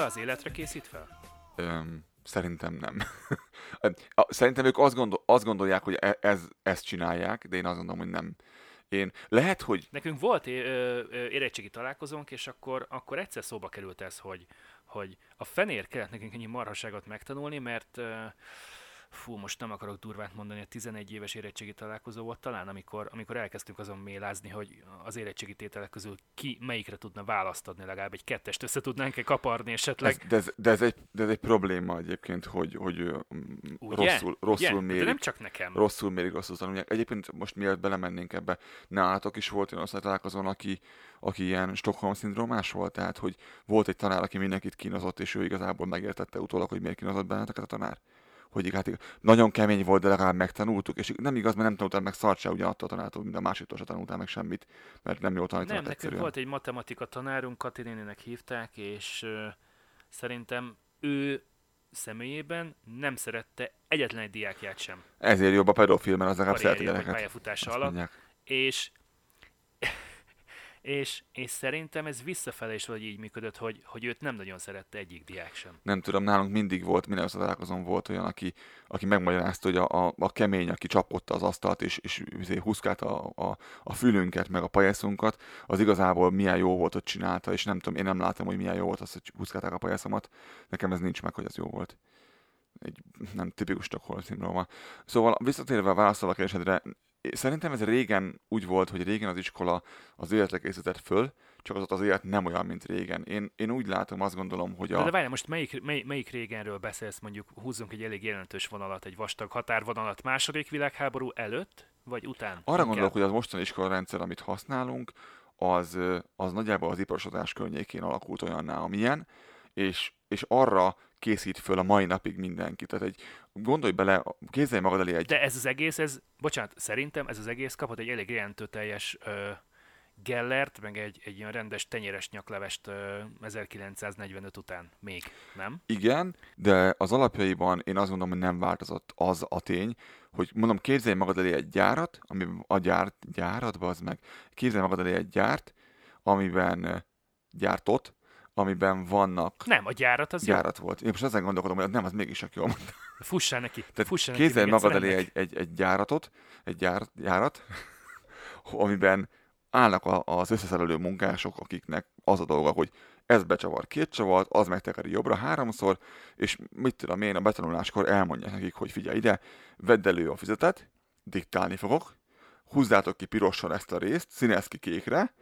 Az életre készít fel? Öm, szerintem nem. Szerintem ők azt, gondol, azt gondolják, hogy e- ez, ezt csinálják, de én azt gondolom, hogy nem. Én lehet, hogy Nekünk volt érettségi találkozónk, és akkor, akkor egyszer szóba került ez, hogy, hogy a fenér kellett nekünk ennyi marhaságot megtanulni, mert fú, most nem akarok durvát mondani, a 11 éves érettségi találkozó volt talán, amikor, amikor elkezdtünk azon mélázni, hogy az érettségi tételek közül ki melyikre tudna választ adni, legalább egy kettest össze tudnánk-e kaparni esetleg. ez, de, ez, de, ez egy, de ez egy probléma egyébként, hogy, hogy Ugye? rosszul, rosszul Ugye? mérik. De nem csak nekem. rosszul mérik, rosszul tanulják. Egyébként most mielőtt belemennénk ebbe, nálatok is volt olyan osztálytalálkozón, aki, aki ilyen Stockholm-szindrómás volt, tehát hogy volt egy tanár, aki mindenkit kínozott, és ő igazából megértette utólag, hogy miért kínozott benneteket a tanár. Hogy hát nagyon kemény volt, de legalább megtanultuk, és nem igaz, mert nem tanultál meg szart se ugyanattól a tanártól, mint a másiktól se tanultál meg semmit, mert nem jól tanítanak Nem, nekünk volt egy matematika tanárunk, Kati néninek hívták, és ö, szerintem ő személyében nem szerette egyetlen egy diákját sem Ezért jobb a pedofil, mert az legalább szereti gyereket. pályafutása alatt, mondják. és, és, és szerintem ez visszafele is valahogy így működött, hogy, hogy őt nem nagyon szerette egyik diák sem. nem tudom, nálunk mindig volt, minden összetalálkozón volt olyan, aki, aki megmagyarázta, hogy a, a, a kemény, aki csapkodta az asztalt, és, és izé húzkálta a, a, a fülünket, meg a pajeszunkat, az igazából milyen jó volt, hogy csinálta, és nem tudom, én nem látom, hogy milyen jó volt az, hogy húzkálták a pajészomat. Nekem ez nincs meg, hogy ez jó volt. Egy nem tipikus Stockholm szindróma. Szóval visszatérve a válaszolva a kérdésedre, szerintem ez régen úgy volt, hogy régen az iskola az életre készített föl, csak az ott az élet nem olyan, mint régen. Én, én úgy látom, azt gondolom, hogy De, a... de várjál, most melyik, mely, melyik régenről beszélsz, mondjuk húzzunk egy elég jelentős vonalat, egy vastag határvonalat második világháború előtt, vagy után? Arra Inkább. gondolok, hogy az mostani iskolarendszer, amit használunk, az, az nagyjából az iparosodás környékén alakult olyanná, amilyen, és, és arra készít föl a mai napig mindenkit. Tehát egy, gondolj bele, képzelj magad elé egy... De ez az egész, ez, bocsánat, szerintem ez az egész kapott egy elég jelentőteljes ö, Gellert, meg egy, egy ilyen rendes tenyeres nyaklevest ö, 1945 után még, nem? Igen, de az alapjaiban én azt gondolom, hogy nem változott az a tény, hogy mondom, képzelj magad elé egy gyárat, ami a gyárt, gyárat, az meg, képzelj magad elé egy gyárt, amiben gyártott, amiben vannak Nem, a gyárat az jó. gyárat volt. Én most ezen gondolkodom, hogy nem, az mégis csak jó. Fussál neki. Tehát fussál neki képzelj magad elé egy, egy, egy gyáratot, egy gyár, gyárat, amiben állnak a, az összeszerelő munkások, akiknek az a dolga, hogy ez becsavar két csavart, az megtekeri jobbra háromszor, és mit tudom én, a betanuláskor elmondják nekik, hogy figyelj ide, vedd elő a füzetet, diktálni fogok, húzzátok ki pirossal ezt a részt, színezd ki kékre,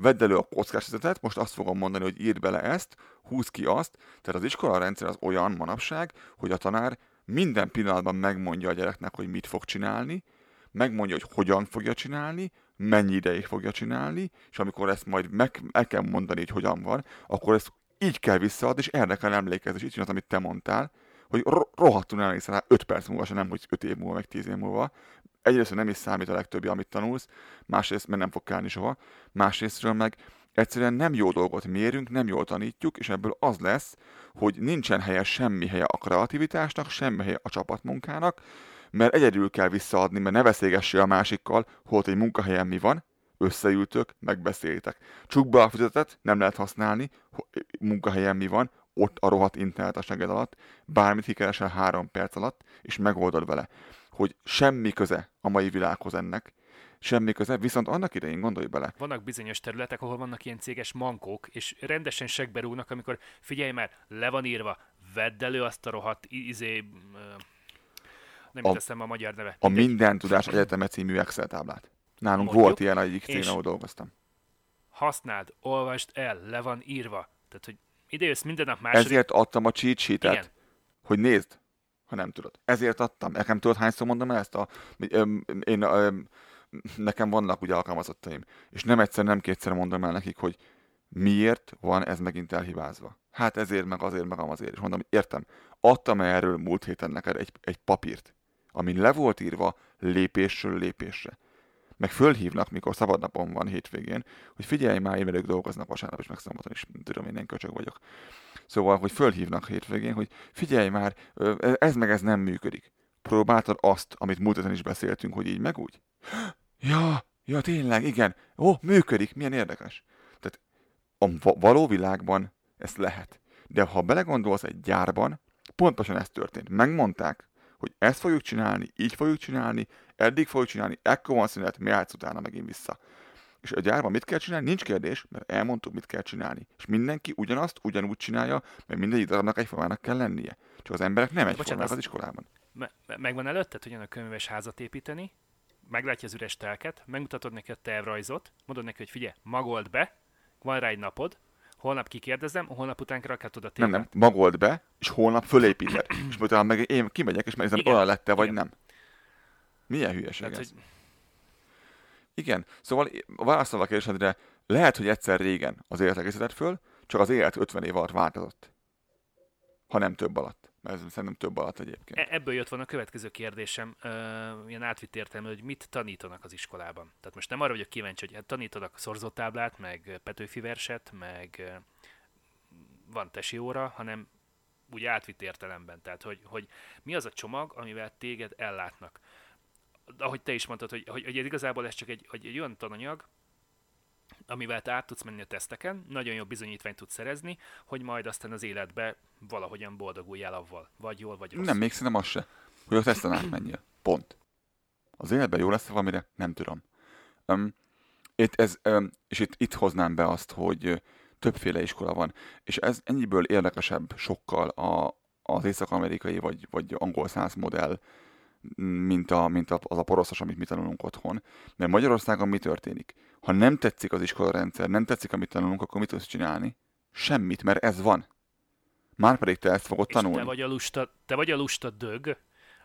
vedd elő a kockás most azt fogom mondani, hogy írd bele ezt, húz ki azt, tehát az iskola rendszer az olyan manapság, hogy a tanár minden pillanatban megmondja a gyereknek, hogy mit fog csinálni, megmondja, hogy hogyan fogja csinálni, mennyi ideig fogja csinálni, és amikor ezt majd meg, el kell mondani, hogy hogyan van, akkor ezt így kell visszaadni, és erre kell emlékezni, és így csinálod, amit te mondtál, hogy ro- rohadtul nem rá 5 perc múlva, se nem, hogy 5 év múlva, meg 10 év múlva. Egyrészt nem is számít a legtöbbi, amit tanulsz, másrészt, mert nem fog kellni soha, másrésztről meg egyszerűen nem jó dolgot mérünk, nem jól tanítjuk, és ebből az lesz, hogy nincsen helye semmi helye a kreativitásnak, semmi helye a csapatmunkának, mert egyedül kell visszaadni, mert ne beszélgessél a másikkal, hogy egy munkahelyen mi van, összeültök, megbeszéltek. Csuk be a füzetet, nem lehet használni, munkahelyen mi van, ott a rohadt internet a seged alatt, bármit kikeresel három perc alatt, és megoldod vele, hogy semmi köze a mai világhoz ennek, semmi köze, viszont annak idején gondolj bele, Vannak bizonyos területek, ahol vannak ilyen céges mankók, és rendesen segbe rúgnak, amikor figyelj már, le van írva, vedd elő azt a rohadt izé... Nem A- a magyar neve. a Mindegy. Minden Tudás Egyeteme című Excel táblát. Nálunk Mondjuk, volt ilyen egyik cég, és- ahol dolgoztam. Használd, olvasd el, le van írva. Tehát, hogy ide jössz minden nap második... Ezért adtam a cheat sheetet, Igen. hogy nézd, ha nem tudod. Ezért adtam. Nekem tudod, hányszor mondom el ezt? A, öm, én, öm, nekem vannak ugye alkalmazottaim, és nem egyszer, nem kétszer mondom el nekik, hogy miért van ez megint elhibázva. Hát ezért, meg azért, meg azért. És mondom, értem, adtam erről múlt héten neked egy, egy papírt, amin le volt írva lépésről lépésre. Meg fölhívnak, mikor szabadnapom van hétvégén, hogy figyelj már, én velük dolgoznak vasárnap, és meg szombaton is, tudom, én ilyen köcsög vagyok. Szóval, hogy fölhívnak hétvégén, hogy figyelj már, ez meg ez nem működik. Próbáltad azt, amit múlt héten is beszéltünk, hogy így meg úgy? Ja, ja tényleg, igen. Ó, működik, milyen érdekes. Tehát a va- való világban ezt lehet. De ha belegondolsz egy gyárban, pontosan ez történt. Megmondták, hogy ezt fogjuk csinálni, így fogjuk csinálni, eddig fogjuk csinálni, ekkor van szünet, mi állsz utána megint vissza. És a gyárban mit kell csinálni? Nincs kérdés, mert elmondtuk, mit kell csinálni. És mindenki ugyanazt, ugyanúgy csinálja, mert mindegyik darabnak egyformának kell lennie. Csak az emberek nem egyformák az iskolában. Me- me- megvan előtted, hogy a könyves házat építeni, meglátja az üres telket, megmutatod neki a tervrajzot, mondod neki, hogy figyelj, magold be, van rá egy napod, holnap kikérdezem, holnap után rakhatod a Nem, témát. nem, magold be, és holnap fölépíted. és utána meg én kimegyek, és megnézem, olyan lett-e, vagy igen. nem. Milyen hülyeség Tehát, ez? hogy Igen, szóval válaszolva a kérdésedre, lehet, hogy egyszer régen az élet egészített föl, csak az élet 50 év alatt változott. Ha nem több alatt. Ez szerintem több alatt egyébként. E- ebből jött van a következő kérdésem, ö, ilyen átvitt értelmű, hogy mit tanítanak az iskolában. Tehát most nem arra vagyok kíváncsi, hogy tanítanak szorzótáblát, meg Petőfi verset, meg van tesi óra, hanem úgy átvitt értelemben. Tehát, hogy, hogy mi az a csomag, amivel téged ellátnak. Ahogy te is mondtad, hogy, hogy, hogy igazából ez csak egy, hogy egy olyan tananyag, amivel te át tudsz menni a teszteken, nagyon jó bizonyítványt tudsz szerezni, hogy majd aztán az életbe valahogyan boldoguljál avval. Vagy jól, vagy rosszul. Nem, még szerintem az se. Hogy a teszten átmenjél. Pont. Az életben jó lesz valamire? Nem tudom. Um, itt ez, um, és itt, itt hoznám be azt, hogy többféle iskola van. És ez ennyiből érdekesebb sokkal a, az észak-amerikai vagy, vagy angol száz modell, mint, a, mint a, az a poroszos, amit mi tanulunk otthon. Mert Magyarországon mi történik? Ha nem tetszik az iskolarendszer, nem tetszik, amit tanulunk, akkor mit tudsz csinálni? Semmit, mert ez van. Márpedig te ezt fogod És tanulni. te vagy, a lusta, te vagy a lusta dög,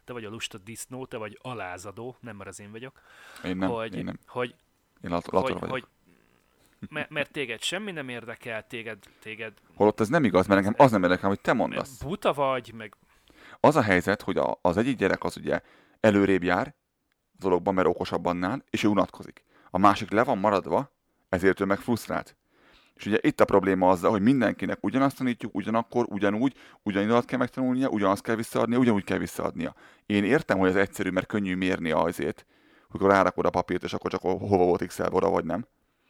te vagy a lusta disznó, te vagy alázadó, nem mert az én vagyok, Én nem, hogy, én nem. hogy, Én lat- hogy, vagyok. hogy mert, mert téged semmi nem érdekel, téged, téged Holott ez nem igaz, mert nekem az nem érdekel, amit te mondasz. buta vagy, meg Az a helyzet, hogy a, az egyik gyerek az ugye előrébb jár a dologban, mert okosabb annál, és ő unatkozik. A másik le van maradva, ezért ő meg frusztrált. És ugye itt a probléma azzal, hogy mindenkinek ugyanazt tanítjuk, ugyanakkor, ugyanúgy, ugyanúgy kell megtanulnia, ugyanazt kell visszaadnia, ugyanúgy kell visszaadnia. Én értem, hogy ez egyszerű, mert könnyű mérni azért, akkor rárakod a papírt, és akkor csak hova volt x oda, vagy nem.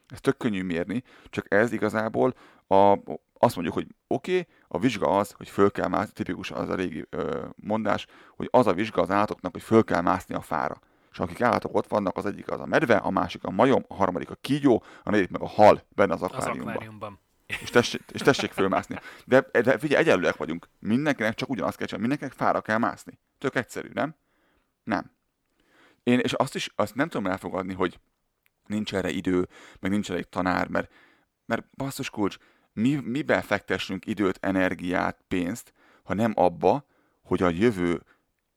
Ez tök könnyű mérni, csak ez igazából a, azt mondjuk, hogy oké, okay, a vizsga az, hogy föl kell mászni, tipikus az a régi ö, mondás, hogy az a vizsga az állatoknak, hogy föl kell mászni a fára. És akik állatok ott vannak, az egyik az a medve, a másik a majom, a harmadik a kígyó, a negyedik meg a hal benne az az akváriumban. akváriumban. És tessék, és tessék fölmászni. De, de figyelj, egyenlőek vagyunk. Mindenkinek csak ugyanazt kell csinálni. Mindenkinek fára kell mászni. Tök egyszerű, nem? Nem. Én, és azt is azt nem tudom elfogadni, hogy nincs erre idő, meg nincs elég tanár, mert, mert basszus kulcs, mi, miben fektessünk időt, energiát, pénzt, ha nem abba, hogy a jövő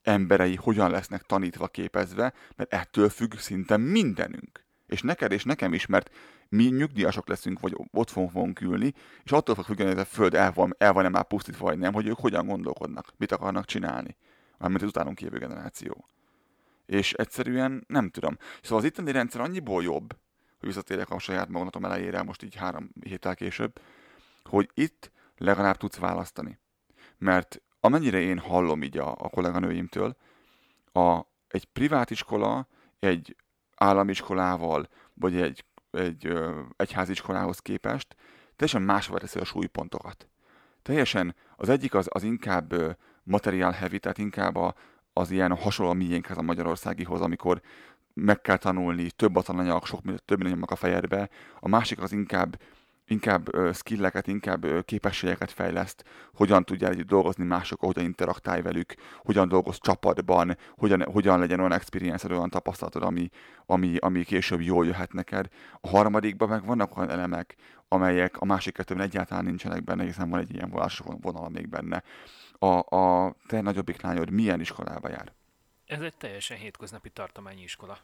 emberei hogyan lesznek tanítva, képezve, mert ettől függ szinte mindenünk. És neked és nekem is, mert mi nyugdíjasok leszünk, vagy ott fogunk, fogunk ülni, és attól fog függeni, hogy a föld el van, el van-e már pusztítva, vagy nem, hogy ők hogyan gondolkodnak, mit akarnak csinálni, mármint az utánunk jövő generáció. És egyszerűen nem tudom. Szóval az itteni rendszer annyiból jobb, hogy visszatérek a saját maganatom elejére, most így három héttel később, hogy itt legalább tudsz választani. Mert amennyire én hallom így a, a kolléganőimtől, a, egy privát iskola egy állami iskolával, vagy egy, egy ö, egyházi iskolához képest teljesen máshogy teszi a súlypontokat. Teljesen az egyik az, az inkább ö, material heavy, tehát inkább a, az ilyen hasonló miénkhez a magyarországihoz, amikor meg kell tanulni, több a tananyag, sok több mindent a fejedbe. A másik az inkább inkább skilleket, inkább képességeket fejleszt, hogyan tudjál együtt dolgozni másokkal, hogyan interaktálj velük, hogyan dolgoz csapatban, hogyan, hogyan legyen olyan experience olyan tapasztalatod, ami, ami, ami később jól jöhet neked. A harmadikban meg vannak olyan elemek, amelyek a másik kettőben egyáltalán nincsenek benne, hiszen van egy ilyen volásos vonal még benne. A, a te nagyobbik lányod milyen iskolába jár? Ez egy teljesen hétköznapi tartományi iskola.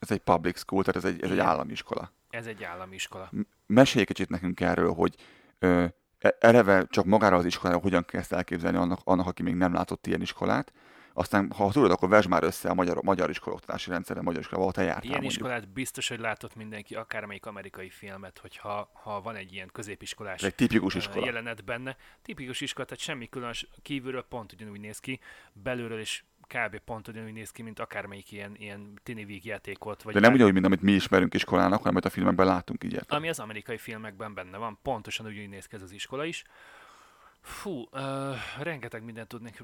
Ez egy public school, tehát ez egy, ez egy Igen. állami iskola. Ez egy állami iskola. mesélj kicsit nekünk erről, hogy ö, e- eleve csak magára az iskolára hogyan kell ezt elképzelni annak, annak, aki még nem látott ilyen iskolát. Aztán, ha tudod, akkor vesd már össze a magyar, magyar iskolaoktatási rendszerre, magyar iskolában, ahol te jártál Ilyen mondjuk. iskolát biztos, hogy látott mindenki, akármelyik amerikai filmet, hogyha ha van egy ilyen középiskolás Ez egy tipikus iskola. jelenet benne. Tipikus iskola, tehát semmi különös, kívülről pont ugyanúgy néz ki, belülről is kb. pont ugyanúgy néz ki, mint akármelyik ilyen, ilyen tini vígjátékot. Vagy De nem ugyanúgy, mint amit mi ismerünk iskolának, hanem amit a filmekben látunk így. Ami az amerikai filmekben benne van, pontosan ugyanúgy néz ki ez az iskola is. Fú, uh, rengeteg mindent tudnék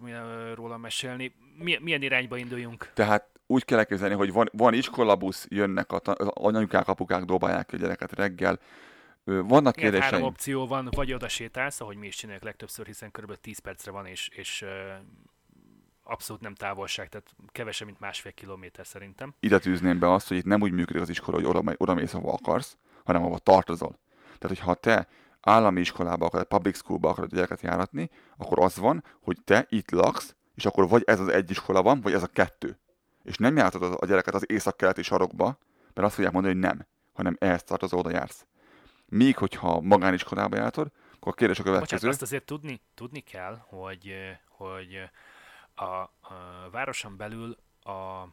róla mesélni. Milyen, milyen irányba induljunk? Tehát úgy kell elképzelni, hogy van, van iskolabusz, jönnek a, az anyukák, apukák, dobálják a gyereket reggel. Vannak Igen, három kérdéseim. opció van, vagy oda sétálsz, ahogy mi is csináljuk legtöbbször, hiszen kb. 10 percre van, és, és abszolút nem távolság, tehát kevesebb, mint másfél kilométer szerintem. ide tűzném be azt, hogy itt nem úgy működik az iskola, hogy oda, oda mész, ahova akarsz, hanem ahova tartozol. Tehát, hogyha te állami iskolába akarod, public schoolba akarod a gyereket járatni, akkor az van, hogy te itt laksz, és akkor vagy ez az egy iskola van, vagy ez a kettő. És nem járhatod a gyereket az észak-keleti sarokba, mert azt fogják mondani, hogy nem, hanem ehhez tartozó, oda jársz. Míg, hogyha magániskolába jártod, akkor a kérdés a következő. Bocsánat, azt azért tudni, tudni kell, hogy, hogy a, a városon belül a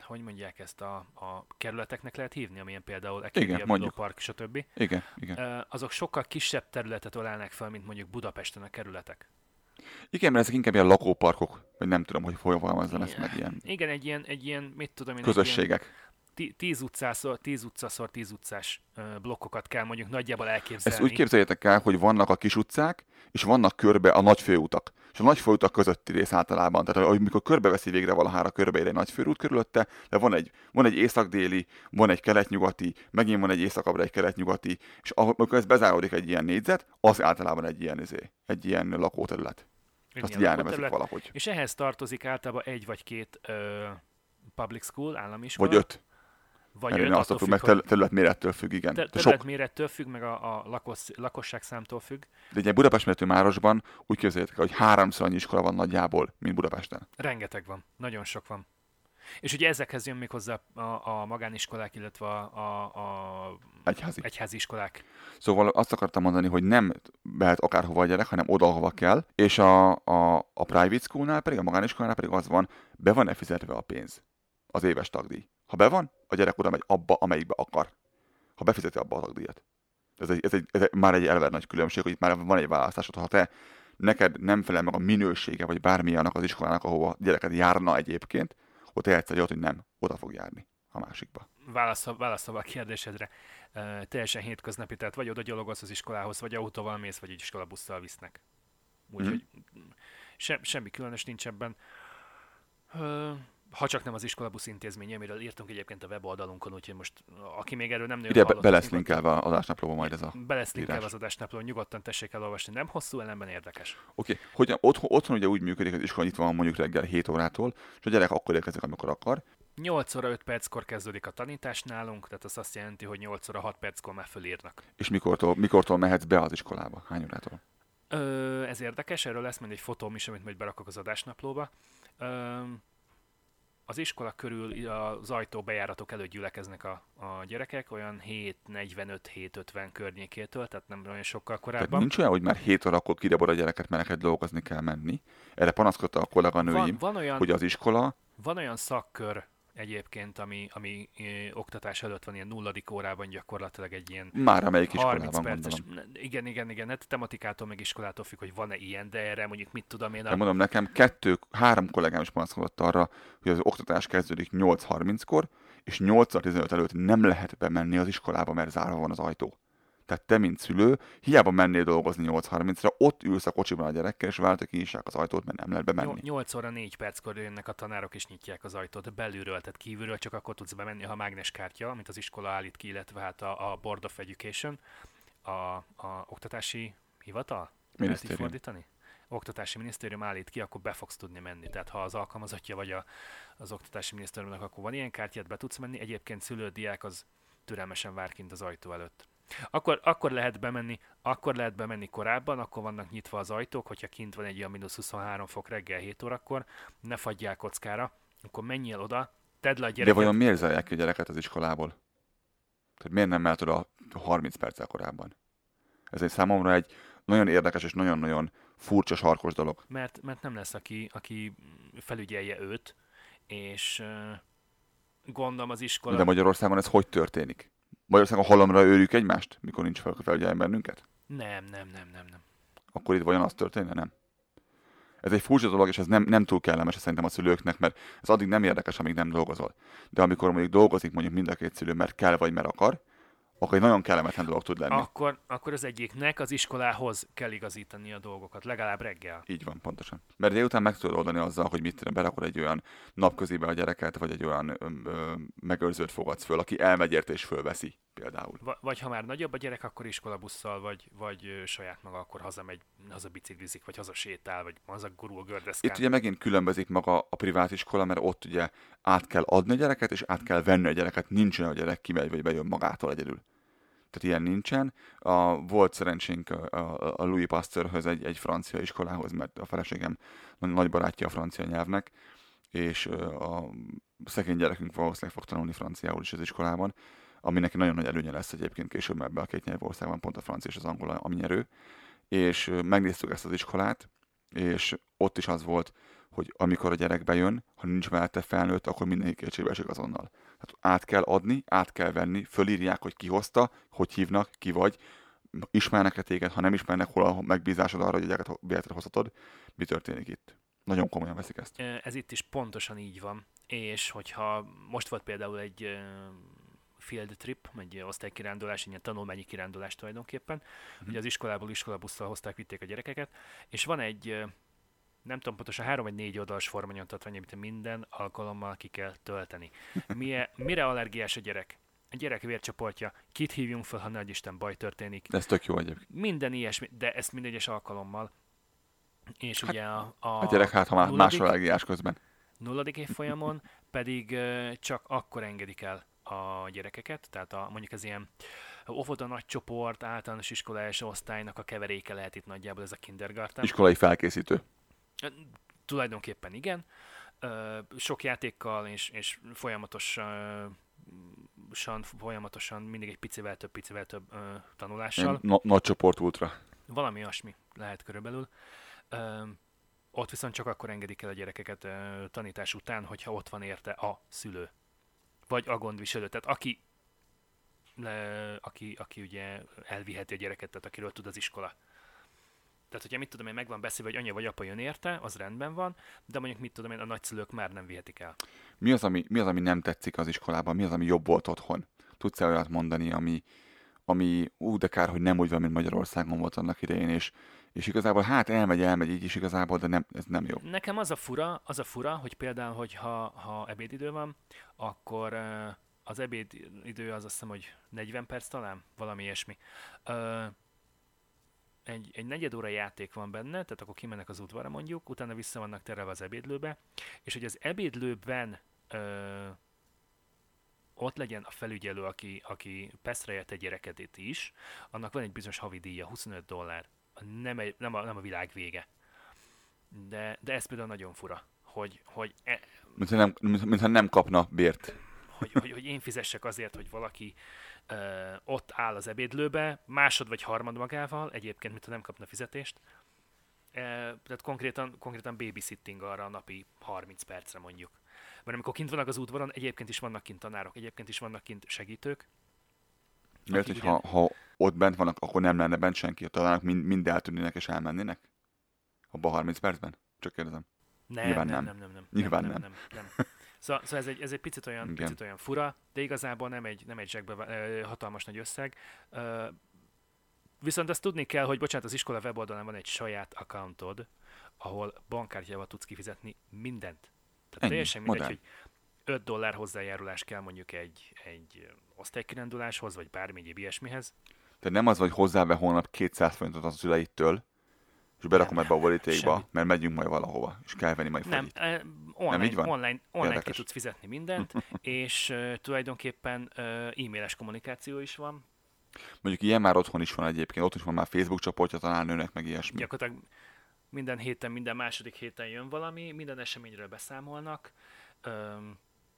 hogy mondják ezt, a, a kerületeknek lehet hívni, amilyen például Ekédia. Park, stb. Igen, igen. Azok sokkal kisebb területet ölelnek fel, mint mondjuk Budapesten a kerületek. Igen, mert ezek inkább ilyen lakóparkok, vagy nem tudom, hogy fogalmazzam ezt meg ilyen Igen, egy ilyen, egy ilyen mit tudom én, közösségek. Ilyen ti- tíz utcászor, tíz utcaszor, tíz utcás ö, blokkokat kell mondjuk nagyjából elképzelni. Ezt úgy képzeljétek el, hogy vannak a kis utcák, és vannak körbe a nagy főutak. És a nagy főutak közötti rész általában. Tehát amikor körbeveszi végre valahára körbeér egy nagy főút körülötte, de van egy, van egy észak-déli, van egy kelet-nyugati, megint van egy északabbra egy kelet-nyugati, és amikor ez bezáródik egy ilyen négyzet, az általában egy ilyen, izé, egy ilyen lakóterület. Egy Azt így elnevezik valahogy. És ehhez tartozik általában egy vagy két ö, public school, állami iskola. Vagy öt. Vagy Mert azt attól függ, meg hogy terület- területmérettől függ, igen. ter- területmérettől függ, meg a, a lakos, lakosság számtól függ. de egy Budapest méretű városban úgy képzeljétek el, hogy háromszor annyi iskola van nagyjából, mint Budapesten. Rengeteg van, nagyon sok van. És ugye ezekhez jön még hozzá a, a magániskolák, illetve a, a, a Egyházi. egyházi iskolák. Szóval azt akartam mondani, hogy nem mehet akárhova a gyerek, hanem oda, ahova kell, és a, a, a private schoolnál pedig, a magániskolánál pedig az van, be van-e fizetve a pénz, az éves tagdíj. Ha be van, a gyerek oda megy abba, amelyikbe akar. Ha befizeti abba a tagdíjat. Ez, egy, ez, egy, ez egy, már egy elver nagy különbség, hogy itt már van egy választásod. Ha te neked nem felel meg a minősége, vagy bármi annak az iskolának, ahova a gyereked járna egyébként, ott tehetsz egy olyat, hogy nem, oda fog járni a másikba. Válaszol, válaszolva a kérdésedre, uh, teljesen hétköznapi, tehát vagy oda gyalogolsz az iskolához, vagy autóval mész, vagy egy iskolabusszal visznek. Úgyhogy se, semmi különös nincs ebben. Uh, ha csak nem az iskolabusz intézmény, amiről írtunk egyébként a weboldalunkon, úgyhogy most aki még erről nem nagyon Ide be, hallott, be az lesz linkelve az adásnaplóba majd ez a... Be lesz linkelve az adásnaplón, nyugodtan tessék elolvasni. Nem hosszú, ellenben érdekes. Oké, okay. hogy otthon, otthon ugye úgy működik, hogy az iskola nyitva van mondjuk reggel 7 órától, és a gyerek akkor érkezik, amikor akar. 8 óra 5 perckor kezdődik a tanítás nálunk, tehát az azt jelenti, hogy 8 óra 6 perckor már fölírnak. És mikortól, mikortól mehetsz be az iskolába? Hány órától? Ö, ez érdekes, erről lesz majd egy fotóm is, amit majd berakok az adásnaplóba. Ö, az iskola körül az ajtó bejáratok előtt gyülekeznek a, a gyerekek, olyan 7.45-7.50 környékétől, tehát nem olyan sokkal Tehát korábban. nincs olyan, hogy már 7 órakor kidobod a gyereket, mert neked dolgozni kell menni. Erre panaszkodta a kolléganőim, van, van, olyan, hogy az iskola, van olyan szakkör egyébként, ami, ami ö, oktatás előtt van, ilyen nulladik órában gyakorlatilag egy ilyen már amelyik 30 iskolában perces. gondolom. Igen, igen, igen, hát tematikától meg iskolától függ, hogy van-e ilyen, de erre mondjuk mit tudom én. A, mondom, nekem kettő, három kollégám is panaszkodott arra, hogy az oktatás kezdődik 8.30-kor, és 8.15 előtt nem lehet bemenni az iskolába, mert zárva van az ajtó. Tehát te, mint szülő, hiába mennél dolgozni 8.30-ra, ott ülsz a kocsiban a gyerekkel, és hogy kinyissák az ajtót, mert nem lehet bemenni. 8 óra 4 perckor jönnek a tanárok és nyitják az ajtót belülről, tehát kívülről csak akkor tudsz bemenni, ha mágneskártya, amit az iskola állít ki, illetve hát a, a Board of Education, a, a oktatási hivatal? Minisztérium. fordítani? Oktatási minisztérium állít ki, akkor be fogsz tudni menni. Tehát ha az alkalmazottja vagy a, az oktatási minisztériumnak, akkor van ilyen kártyát, be tudsz menni. Egyébként szülő, diák az türelmesen vár kint az ajtó előtt. Akkor, akkor lehet bemenni, akkor lehet bemenni korábban, akkor vannak nyitva az ajtók, hogyha kint van egy ilyen mínusz 23 fok reggel 7 órakor, ne fagyjál kockára, akkor menjél oda, tedd le a De gyereket. vajon miért zárják ki a gyereket az iskolából? Tehát miért nem mehet oda 30 perccel korábban? Ez egy számomra egy nagyon érdekes és nagyon-nagyon furcsa sarkos dolog. mert, mert nem lesz, aki, aki felügyelje őt, és gondolom az iskola... De Magyarországon ez hogy történik? Magyarországon halomra őrjük egymást, mikor nincs fel, felügyeljen bennünket? Nem, nem, nem, nem, nem. Akkor itt vajon az történne? Nem. Ez egy furcsa dolog, és ez nem, nem túl kellemes szerintem a szülőknek, mert ez addig nem érdekes, amíg nem dolgozol. De amikor mondjuk dolgozik mondjuk mind a két szülő, mert kell vagy mert akar, akkor egy nagyon kellemetlen dolog tud lenni. Akkor, akkor az egyiknek az iskolához kell igazítani a dolgokat, legalább reggel. Így van, pontosan. Mert délután meg tudod oldani azzal, hogy mit berakod egy olyan napközébe a gyereket, vagy egy olyan ö, ö, megőrzőt fogadsz föl, aki elmegy érte és fölveszi például. Va- vagy ha már nagyobb a gyerek, akkor iskolabusszal, vagy, vagy saját maga akkor hazamegy, haza biciklizik, vagy haza sétál, vagy haza gurul gördeszkál. Itt ugye megint különbözik maga a privát iskola, mert ott ugye át kell adni a gyereket, és át kell venni a gyereket. Nincs olyan, hogy a gyerek kimegy, vagy bejön magától egyedül. Tehát ilyen nincsen. A, volt szerencsénk a, a, Louis Pasteurhöz, egy, egy francia iskolához, mert a feleségem nagy barátja a francia nyelvnek, és a szegény gyerekünk valószínűleg fog tanulni franciául is az iskolában, ami neki nagyon nagy előnye lesz egyébként később ebbe a két nyelvországban, pont a francia és az angol a nyerő. És megnéztük ezt az iskolát, és ott is az volt, hogy amikor a gyerek bejön, ha nincs mellette felnőtt, akkor mindenki kétségbe esik azonnal. Tehát át kell adni, át kell venni, fölírják, hogy ki hozta, hogy hívnak, ki vagy, ismernek-e téged, ha nem ismernek, hol a megbízásod arra, hogy a gyereket véletlenül hozhatod, mi történik itt. Nagyon komolyan veszik ezt. Ez itt is pontosan így van. És hogyha most volt például egy field trip, egy osztálykirándulás, egy ilyen tanulmányi kirándulás tulajdonképpen, Mhm. ugye az iskolából iskolabusszal hozták, vitték a gyerekeket, és van egy, nem tudom pontosan, három vagy négy oldalas formanyomtatvány, amit minden alkalommal ki kell tölteni. Mire, mire allergiás a gyerek? A gyerek vércsoportja, kit hívjunk fel, ha nagy Isten baj történik, De ez tök jó egyébként. minden ilyesmi, de ezt minden egyes alkalommal. És ugye a, a, A gyerek hát, ha már más allergiás közben. nulladik évfolyamon pedig csak akkor engedik el a gyerekeket, tehát a, mondjuk az ilyen óvoda nagy csoport, általános iskolás osztálynak a keveréke lehet itt nagyjából ez a kindergarten. Iskolai felkészítő. Tulajdonképpen igen. Sok játékkal és, és folyamatosan san- folyamatosan mindig egy picivel több, picivel több ö, tanulással. Na- nagy csoport ultra. Valami olyasmi lehet körülbelül. Ö, ott viszont csak akkor engedik el a gyerekeket ö, tanítás után, hogyha ott van érte a szülő. Vagy a gondviselő. Tehát aki, le, aki, aki ugye elviheti a gyereket, tehát akiről tud az iskola. Tehát, hogyha mit tudom én, meg van beszélve, hogy anya vagy apa jön érte, az rendben van, de mondjuk mit tudom én, a nagyszülők már nem vihetik el. Mi az, ami, mi az, ami nem tetszik az iskolában? Mi az, ami jobb volt otthon? Tudsz-e olyat mondani, ami, ami ú, de kár, hogy nem úgy van, mint Magyarországon volt annak idején, és, és igazából hát elmegy, elmegy így is igazából, de nem, ez nem jó. Nekem az a fura, az a fura, hogy például, hogy ha, ha ebédidő van, akkor az ebédidő az azt hiszem, hogy 40 perc talán, valami ilyesmi. Egy, egy negyed óra játék van benne, tehát akkor kimennek az udvarra mondjuk, utána vissza vannak terelve az ebédlőbe, és hogy az ebédlőben ott legyen a felügyelő, aki, aki peszrejet egy gyerekedét is, annak van egy bizonyos havi díja, 25 dollár. Nem, egy, nem, a, nem a világ vége. De, de ez például nagyon fura, hogy, hogy, e, Mintha nem, mint, mintha nem kapna bért. hogy, hogy, hogy én fizessek azért, hogy valaki ö, ott áll az ebédlőbe, másod vagy harmad magával, egyébként, mintha nem kapna fizetést. E, tehát konkrétan, konkrétan babysitting arra a napi 30 percre mondjuk. Mert amikor kint vannak az udvaron, egyébként is vannak kint tanárok, egyébként is vannak kint segítők. Mert Akik hogy ha, ha ott bent vannak, akkor nem lenne bent senki, a találnak mind, mind eltűnnének és elmennének? Abba a 30 percben? Csak kérdezem. Nem, Nyilván nem, nem. nem, nem, nem. Nyilván nem, nem. nem, nem, nem. Szóval, szóval ez, egy, ez egy picit olyan, Igen. picit olyan fura, de igazából nem egy, nem egy zsebbe, ö, hatalmas nagy összeg. Ö, Viszont azt tudni kell, hogy bocsánat, az iskola weboldalán van egy saját accountod, ahol bankkártyával tudsz kifizetni mindent. Tehát Ennyi, teljesen mindegy, modern. hogy 5 dollár hozzájárulás kell mondjuk egy, egy osztálykiránduláshoz, vagy bármi egyéb ilyesmihez. Tehát nem az, hogy hozzábe holnap 200 forintot az szüleitől, és berakom Nem, ebbe a borítékba, semmi. mert megyünk majd valahova, és kell venni majd Nem, eh, online, így van? online, online ki Érdekes. tudsz fizetni mindent, és uh, tulajdonképpen uh, e-mailes kommunikáció is van. Mondjuk ilyen már otthon is van egyébként, ott is van már Facebook csoportja talán nőnek, meg ilyesmi. Gyakorlatilag minden héten, minden második héten jön valami, minden eseményről beszámolnak,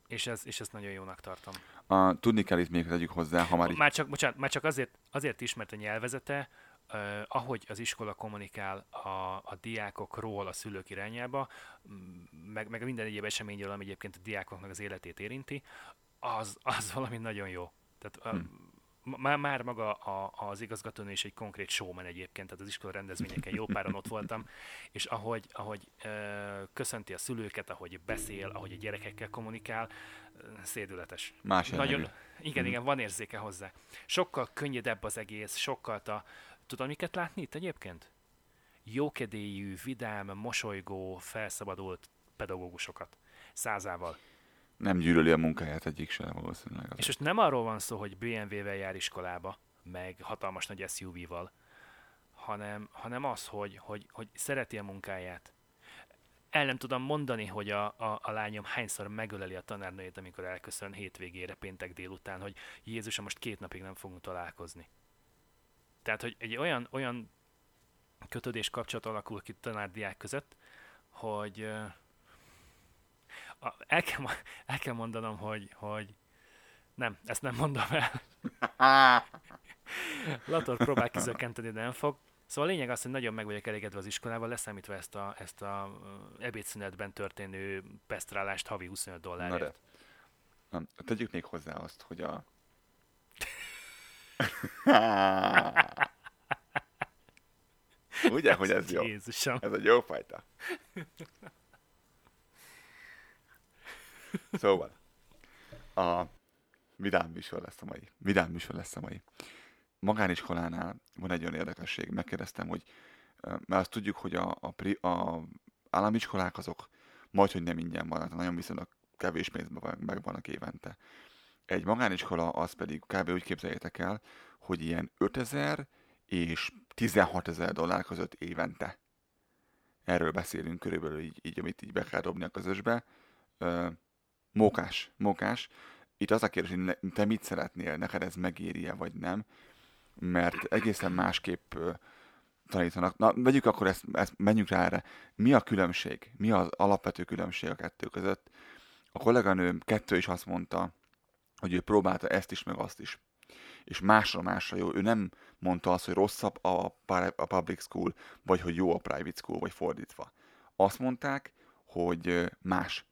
és, ez, és ezt nagyon jónak tartom. Uh, tudni kell itt még tegyük hozzá, ha már Már csak, bocsánat, már csak azért, azért is, mert a nyelvezete, uh, ahogy az iskola kommunikál a, a diákokról a szülők irányába, meg, meg minden egyéb eseményről, ami egyébként a diákoknak az életét érinti, az, az valami nagyon jó. Tehát uh, Hm. Már, már maga a, az igazgatónő is egy konkrét showman egyébként, tehát az iskola rendezvényeken jó páran ott voltam, és ahogy, ahogy ö, köszönti a szülőket, ahogy beszél, ahogy a gyerekekkel kommunikál, szédületes. Más Nagyon, igen, igen, van érzéke hozzá. Sokkal könnyedebb az egész, sokkal a... Tudod, miket látni itt egyébként? Jókedélyű, vidám, mosolygó, felszabadult pedagógusokat. Százával. Nem gyűlöli a munkáját egyik sem valószínűleg. És most nem arról van szó, hogy BMW-vel jár iskolába, meg hatalmas nagy SUV-val, hanem, hanem az, hogy, hogy, hogy szereti a munkáját. El nem tudom mondani, hogy a, a, a lányom hányszor megöleli a tanárnőjét, amikor elköszön hétvégére, péntek délután, hogy Jézusom, most két napig nem fogunk találkozni. Tehát, hogy egy olyan, olyan kötődés kapcsolat alakul ki tanárdiák között, hogy el, kell, el kell mondanom, hogy, hogy nem, ezt nem mondom el. Lator próbál kizökkenteni, de nem fog. Szóval a lényeg az, hogy nagyon meg vagyok elégedve az iskolával, leszámítva ezt a, ezt a ebédszünetben történő pesztrálást havi 25 Na de. dollárért. Na, tegyük még hozzá azt, hogy a... Ugye, hogy ez jó? Jézusom. Ez egy jó fajta. Szóval, a vidám műsor lesz a mai. Vidám műsor lesz a mai. Magániskolánál van egy olyan érdekesség. Megkérdeztem, hogy mert azt tudjuk, hogy a, a, pri, a állami iskolák azok majd, hogy nem ingyen vannak, nagyon viszonylag kevés pénzben van- megvannak évente. Egy magániskola az pedig kb. úgy képzeljétek el, hogy ilyen 5000 és 16 ezer dollár között évente. Erről beszélünk körülbelül így, így amit így be kell dobni a közösbe. Mókás, mókás. Itt az a kérdés, hogy te mit szeretnél, neked ez megéri-e vagy nem, mert egészen másképp tanítanak. Na, vegyük akkor ezt, ezt, menjünk rá erre. Mi a különbség? Mi az alapvető különbség a kettő között? A kolléganőm kettő is azt mondta, hogy ő próbálta ezt is, meg azt is. És másra másra jó. Ő nem mondta azt, hogy rosszabb a, a public school, vagy hogy jó a private school, vagy fordítva. Azt mondták, hogy más.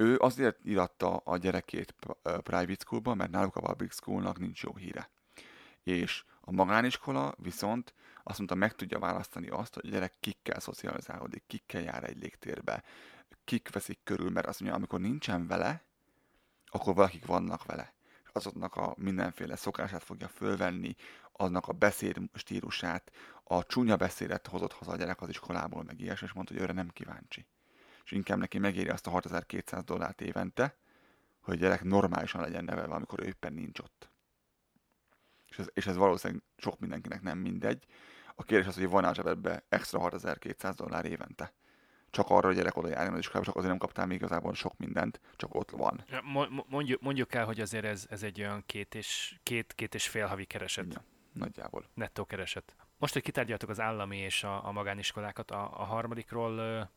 Ő azért iratta a gyerekét private schoolba, mert náluk a public schoolnak nincs jó híre. És a magániskola viszont azt mondta, meg tudja választani azt, hogy a gyerek kikkel szocializálódik, kikkel jár egy légtérbe, kik veszik körül, mert azt mondja, amikor nincsen vele, akkor valakik vannak vele. És azoknak a mindenféle szokását fogja fölvenni, aznak a beszéd stílusát, a csúnya beszédet hozott haza a gyerek az iskolából, meg ilyesmi, és mondta, hogy őre nem kíváncsi. És inkább neki megéri azt a 6200 dollárt évente, hogy a gyerek normálisan legyen nevelve, amikor ő éppen nincs ott. És ez, és ez valószínűleg sok mindenkinek nem mindegy. A kérdés az, hogy van-e a zsebedbe extra 6200 dollár évente. Csak arra, hogy gyerek oda járjon az iskolába, csak azért nem kaptál még igazából sok mindent, csak ott van. Mo- mo- Mondjuk, mondjuk el, hogy azért ez, ez egy olyan két és, két, két és fél havi kereset. Ja, nagyjából. nettó kereset. Most, hogy kitárgyaltuk az állami és a, a magániskolákat, a, a harmadikról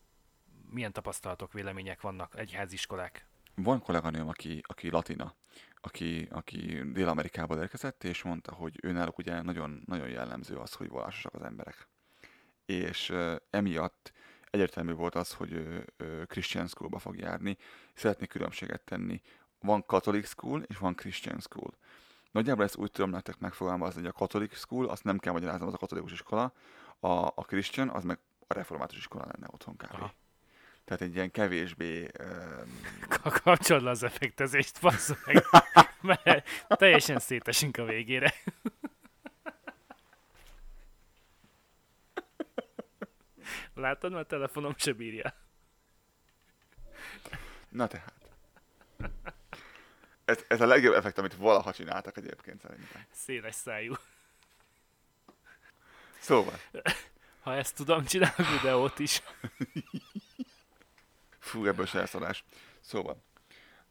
milyen tapasztalatok, vélemények vannak, egyháziskolák? Van kolléganőm, aki, aki latina, aki, aki Dél-Amerikából érkezett, és mondta, hogy ő náluk ugye nagyon, nagyon jellemző az, hogy vallásosak az emberek. És uh, emiatt egyértelmű volt az, hogy ő, ő Christian Schoolba fog járni. Szeretnék különbséget tenni. Van Catholic School, és van Christian School. Nagyjából ezt úgy tudom nektek megfogalmazni, hogy a Catholic School, azt nem kell magyaráznom, az a katolikus iskola, a, a Christian, az meg a református iskola lenne otthon kb. Aha. Tehát egy ilyen kevésbé um, Ka- Kapcsold le az effektezést, bassz meg, mert teljesen szétesünk a végére. Látod, mert a telefonom se bírja. Na tehát. Ez, ez a legjobb effekt, amit valaha csináltak egyébként szerintem. Széles szájú. Szóval, Ha ezt tudom, csinálok videót is. fú, ebből se elszalás. Szóval,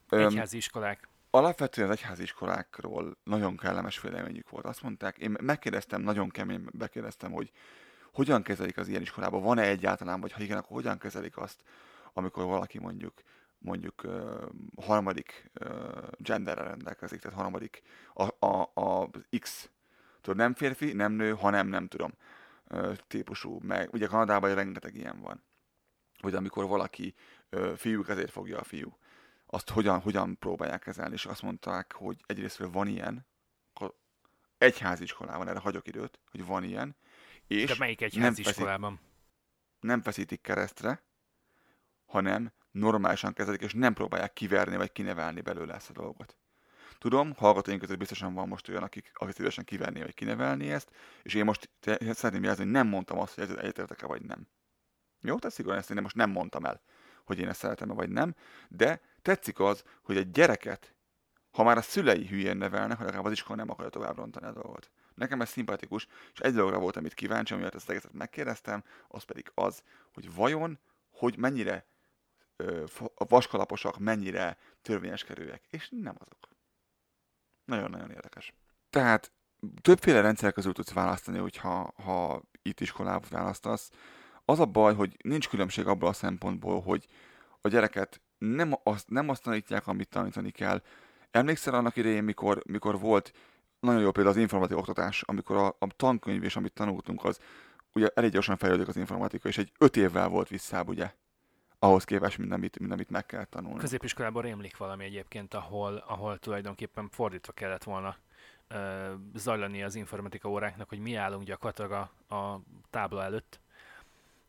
Egyházi iskolák. alapvetően az egyházi iskolákról nagyon kellemes véleményük volt. Azt mondták, én megkérdeztem, nagyon kemény bekérdeztem, hogy hogyan kezelik az ilyen iskolában, van-e egyáltalán, vagy ha igen, akkor hogyan kezelik azt, amikor valaki mondjuk mondjuk uh, harmadik uh, genderrel rendelkezik, tehát harmadik a, a, a X, tudod, nem férfi, nem nő, hanem nem tudom, uh, típusú, meg ugye Kanadában rengeteg ilyen van. Hogy amikor valaki uh, fiú kezét fogja a fiú, azt hogyan, hogyan próbálják kezelni, és azt mondták, hogy egyrésztről van ilyen, egyháziskolában, erre hagyok időt, hogy van ilyen, és De melyik egy nem háziskolában? nem feszítik keresztre, hanem normálisan kezelik, és nem próbálják kiverni vagy kinevelni belőle ezt a dolgot. Tudom, hallgatóink között biztosan van most olyan, akik, akik szívesen kiverni vagy kinevelni ezt, és én most te- szeretném jelezni, hogy nem mondtam azt, hogy ez egyetértek-e vagy nem. Jó, tehát szigorúan ezt én most nem mondtam el, hogy én ezt szeretem-e vagy nem, de tetszik az, hogy egy gyereket, ha már a szülei hülyén nevelnek, hogy legalább az iskola nem akarja tovább rontani a dolgot. Nekem ez szimpatikus, és egy dologra voltam itt kíváncsi, amiatt ezt egészet megkérdeztem, az pedig az, hogy vajon, hogy mennyire ö, vaskalaposak, mennyire törvényeskerőek, és nem azok. Nagyon-nagyon érdekes. Tehát többféle rendszer közül tudsz választani, hogyha ha itt iskolát választasz. Az a baj, hogy nincs különbség abból a szempontból, hogy a gyereket nem azt, nem azt tanítják, amit tanítani kell. Emlékszel annak idején, mikor, mikor volt nagyon jó például az informatika oktatás, amikor a, a tankönyv és amit tanultunk, az ugye elég gyorsan fejlődik az informatika, és egy öt évvel volt visszább, ugye? Ahhoz képest, mint amit, mint amit meg kell tanulni. Középiskolában rémlik valami egyébként, ahol, ahol tulajdonképpen fordítva kellett volna ö, zajlani az informatika óráknak, hogy mi állunk gyakorlatilag a, a tábla előtt.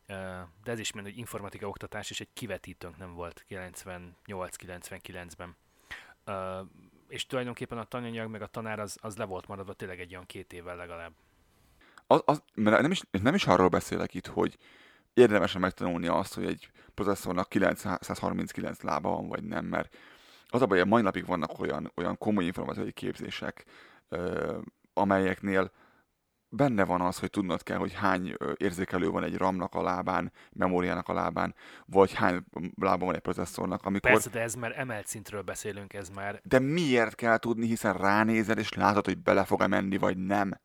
De ez is ment, hogy informatika oktatás, és egy kivetítőnk nem volt 98-99-ben. Ö, és tulajdonképpen a tananyag meg a tanár az, az le volt maradva tényleg egy olyan két évvel legalább. Az, az, nem is, nem is arról beszélek itt, hogy érdemesen megtanulni azt, hogy egy processzornak 939 lába van, vagy nem, mert az a baj, hogy a mai napig vannak olyan, olyan komoly informatikai képzések, amelyeknél benne van az, hogy tudnod kell, hogy hány érzékelő van egy RAM-nak a lábán, memóriának a lábán, vagy hány lába van egy processzornak, amikor... Persze, de ez már emelt szintről beszélünk, ez már De miért kell tudni, hiszen ránézel, és látod, hogy bele fog-e menni, vagy nem.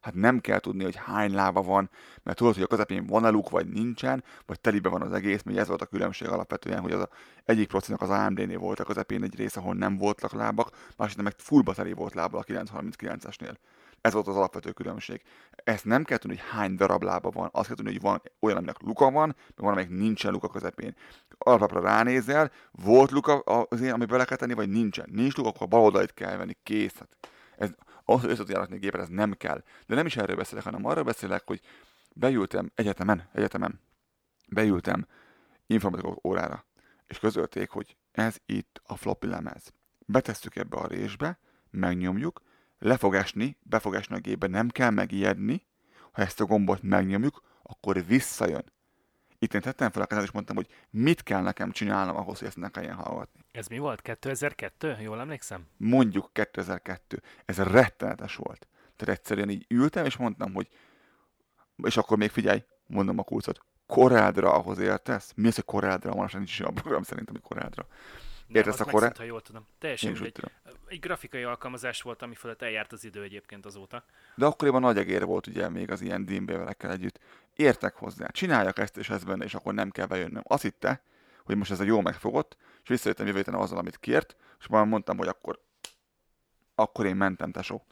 Hát nem kell tudni, hogy hány lába van, mert tudod, hogy a közepén van-e luk, vagy nincsen, vagy telibe van az egész, még ez volt a különbség alapvetően, hogy az a, egyik procinak az AMD-nél volt a közepén egy rész, ahol nem voltak lábak, másik meg fullba teli volt lába a 939-esnél. Ez volt az alapvető különbség. Ezt nem kell tudni, hogy hány darab lába van, azt kell tudni, hogy van olyan, aminek luka van, meg van, amelyik nincsen luka közepén. Alapra ránézel, volt luka az ilyen, ami bele kell tenni, vagy nincsen. Nincs luka, akkor a bal oldalit kell venni, kész. Hát ez, ahhoz, hogy össze a gépet, ez nem kell. De nem is erről beszélek, hanem arról beszélek, hogy beültem egyetemen, egyetemen, beültem informatika órára, és közölték, hogy ez itt a floppy lemez. Betesszük ebbe a résbe, megnyomjuk, le fog esni, be fog esni a gépbe, nem kell megijedni, ha ezt a gombot megnyomjuk, akkor visszajön. Itt én tettem fel a kezet, és mondtam, hogy mit kell nekem csinálnom ahhoz, hogy ezt ne kelljen hallgatni. Ez mi volt? 2002? Jól emlékszem? mondjuk 2002. Ez rettenetes volt. Tehát egyszerűen így ültem, és mondtam, hogy és akkor még figyelj, mondom a kulcot, Coreldraw ahhoz értesz? Mi az, hogy Coreldraw? Manapság nincs is olyan program szerintem, hogy Coreldraw. Nem, Értesz az a Corel- megszűnt, ha jól tudom. Teljesen mindegy. tudom. Egy grafikai alkalmazás volt, ami felett eljárt az idő egyébként azóta. De akkoriban nagy egér volt ugye még az ilyen dimbévelekkel együtt. Értek hozzá, csináljak ezt és ez benne, és akkor nem kell bejönnöm. Azt hitte, hogy most ez a jó megfogott, és visszajöttem jövő héten azzal, amit kért, és már mondtam, hogy akkor, akkor én mentem, tesó.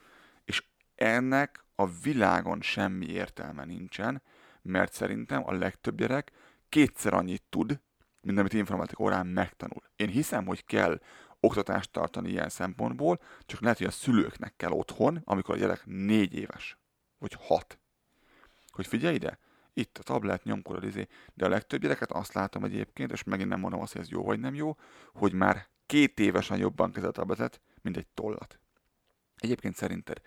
És ennek a világon semmi értelme nincsen, mert szerintem a legtöbb gyerek kétszer annyit tud, mint amit informatika órán megtanul. Én hiszem, hogy kell oktatást tartani ilyen szempontból, csak lehet, hogy a szülőknek kell otthon, amikor a gyerek négy éves, vagy hat. Hogy figyelj ide, itt a tablet, nyomkodod, izé, de a legtöbb gyereket azt látom egyébként, és megint nem mondom azt, hogy ez jó vagy nem jó, hogy már két évesen jobban kezel a tabletet, mint egy tollat. Egyébként szerinted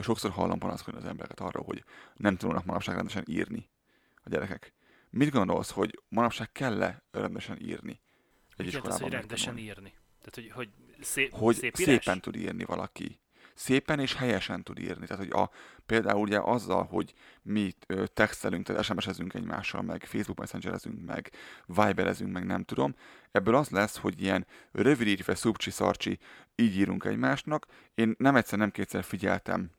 sokszor hallom panaszkodni az embereket arra, hogy nem tudnak manapság rendesen írni a gyerekek. Mit gondolsz, hogy manapság kell-e rendesen írni egy jelent az, hogy rendesen megtanulni? írni? Tehát, hogy, hogy, szép, hogy szép írás? szépen tud írni valaki. Szépen és helyesen tud írni. Tehát, hogy a, például ugye azzal, hogy mi textelünk, tehát SMS-ezünk egymással, meg Facebook Messengerezünk, meg Viberezünk, meg nem tudom, ebből az lesz, hogy ilyen rövidítve, szubcsi, szarcsi, így írunk egymásnak. Én nem egyszer, nem kétszer figyeltem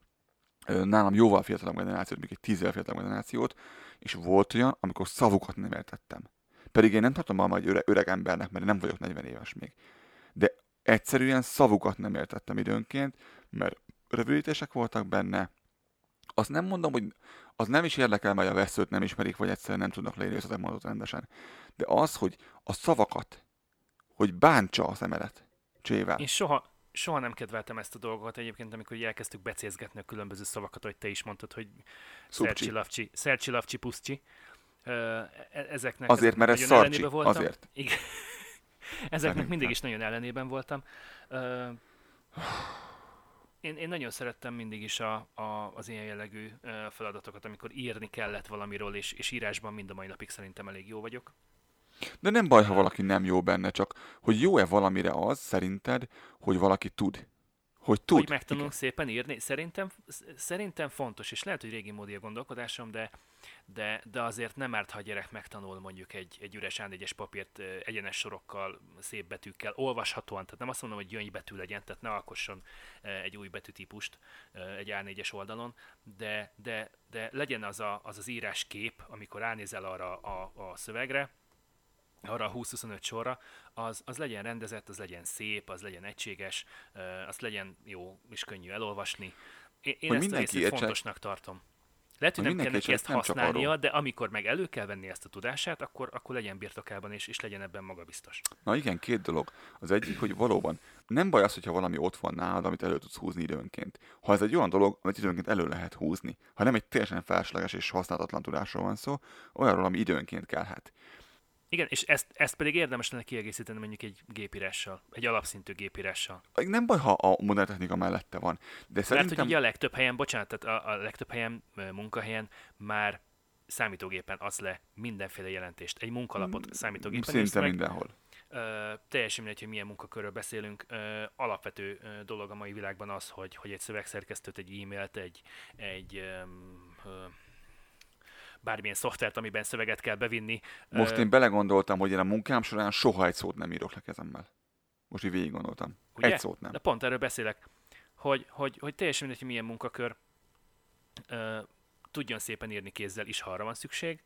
nálam jóval fiatalabb generációt, még egy tízzel fiatalabb generációt, és volt olyan, amikor szavukat nem értettem. Pedig én nem tartom magam egy öreg, öreg embernek, mert nem vagyok 40 éves még. De egyszerűen szavukat nem értettem időnként, mert rövidítések voltak benne. Azt nem mondom, hogy az nem is érdekel, mert a veszőt nem ismerik, vagy egyszerűen nem tudnak leírni mondatot rendesen. De az, hogy a szavakat, hogy bántsa az emelet csével. Én soha, soha nem kedveltem ezt a dolgot egyébként, amikor elkezdtük becézgetni a különböző szavakat, hogy te is mondtad, hogy Szercsi Lavcsi, Szercsi Lavcsi Puszcsi. E- Ezeknek Azért, mert ez szarcsi. Azért. Igen. Ezeknek mindig Szerintem. is nagyon ellenében voltam. Én, én nagyon szerettem mindig is a, a, az ilyen jellegű feladatokat, amikor írni kellett valamiről, és, és írásban mind a mai napig szerintem elég jó vagyok. De nem baj, ha valaki nem jó benne, csak hogy jó-e valamire az, szerinted, hogy valaki tud. Hogy tud. Hogy megtanulunk szépen írni, szerintem, sz- szerintem fontos, és lehet, hogy régi módi a gondolkodásom, de, de, de azért nem árt, ha a gyerek megtanul mondjuk egy, egy üres A4-es papírt egyenes sorokkal, szép betűkkel, olvashatóan, tehát nem azt mondom, hogy gyöngybetű legyen, tehát ne alkosson egy új betűtípust egy A4-es oldalon, de, de, de legyen az, a, az az írás kép, amikor ránézel arra a, a szövegre, arra a 20-25 sorra, az, az legyen rendezett, az legyen szép, az legyen egységes, ö, azt legyen jó és könnyű elolvasni. Én, én Hogy ezt részét értse- fontosnak tartom. Lehet, hogy Hogy nem kell neki ezt használnia, de amikor meg elő kell venni ezt a tudását, akkor, akkor legyen birtokában, és, és legyen ebben magabiztos. Na igen, két dolog. Az egyik, hogy valóban nem baj az, hogyha valami ott van nálad, amit elő tudsz húzni időnként. Ha ez egy olyan dolog, amit időnként elő lehet húzni, ha nem egy teljesen felesleges és használhatatlan tudásról van szó, olyanról, ami időnként kellhet. Igen, és ezt, ezt pedig érdemes lenne kiegészíteni mondjuk egy gépírással, egy alapszintű gépírással. Nem baj, ha a modern technika mellette van, de Mert hogy szerintem... ugye a legtöbb helyen, bocsánat, tehát a, a legtöbb helyen, ö, munkahelyen már számítógépen adsz le mindenféle jelentést. Egy munkalapot számítógépen írsz Szinte meg, mindenhol. Ö, teljesen mindegy, hogy milyen munkakörről beszélünk. Ö, alapvető ö, dolog a mai világban az, hogy, hogy egy szövegszerkesztőt, egy e-mailt, egy, egy öm, ö, bármilyen szoftvert, amiben szöveget kell bevinni. Most én belegondoltam, hogy én a munkám során soha egy szót nem írok le kezemmel. Most így végig gondoltam. Ugye? Egy szót nem. De pont erről beszélek, hogy, hogy, hogy teljesen mindegy, hogy milyen munkakör ö, tudjon szépen írni kézzel is, ha arra van szükség.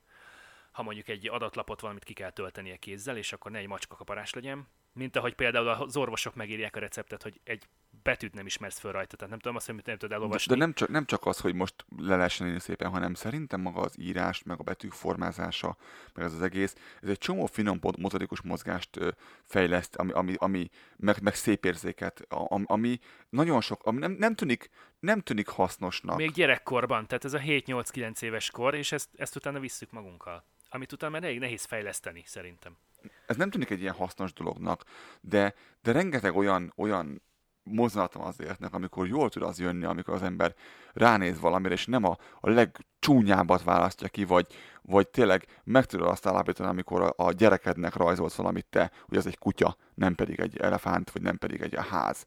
Ha mondjuk egy adatlapot valamit ki kell töltenie kézzel, és akkor ne egy macska kaparás legyen. Mint ahogy például az orvosok megírják a receptet, hogy egy betűt nem ismersz föl rajta, tehát nem tudom azt, hogy nem tudod De, elolvasni. de nem, csak, nem csak az, hogy most le lehessen írni szépen, hanem szerintem maga az írás, meg a betűk formázása, meg ez az egész, ez egy csomó finom motorikus mozgást fejleszt, ami, ami, ami meg, meg szép érzéket, ami nagyon sok, ami nem, nem, tűnik, nem tűnik hasznosnak. Még gyerekkorban, tehát ez a 7-8-9 éves kor, és ezt, ezt utána visszük magunkkal. Amit utána már elég nehéz fejleszteni, szerintem. Ez nem tűnik egy ilyen hasznos dolognak, de, de rengeteg olyan, olyan mozdulatom az életnek, amikor jól tud az jönni, amikor az ember ránéz valamire, és nem a, a legcsúnyábbat választja ki, vagy, vagy tényleg meg tudod azt állapítani, amikor a, a gyerekednek rajzolsz valamit te, hogy az egy kutya, nem pedig egy elefánt, vagy nem pedig egy ház.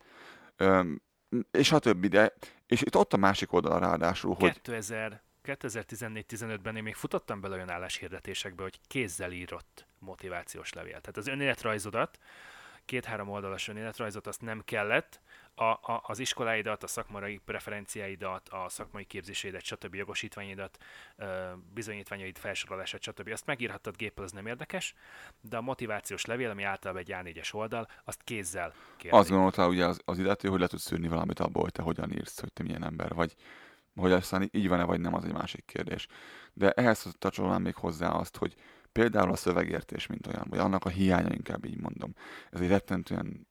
Öm, és a többi, de és itt ott a másik oldala ráadásul, hogy 2000, 2014-15-ben én még futottam bele olyan álláshirdetésekbe, hogy kézzel írott motivációs levél. Tehát az önéletrajzodat, két-három oldalas önéletrajzot azt nem kellett, a, a, az iskoláidat, a szakmai preferenciáidat, a szakmai képzésédet, stb. jogosítványidat, ö, bizonyítványaid felsorolását, stb. Azt megírhattad géppel, az nem érdekes, de a motivációs levél, ami általában egy A4-es oldal, azt kézzel kérték. azt gondolta ugye az, az illető, hogy le tudsz szűrni valamit abból, hogy te hogyan írsz, hogy te milyen ember vagy. Hogy aztán így van-e vagy nem, az egy másik kérdés. De ehhez tartsolnám még hozzá azt, hogy például a szövegértés, mint olyan, vagy annak a hiánya, inkább így mondom. Ez egy rettentően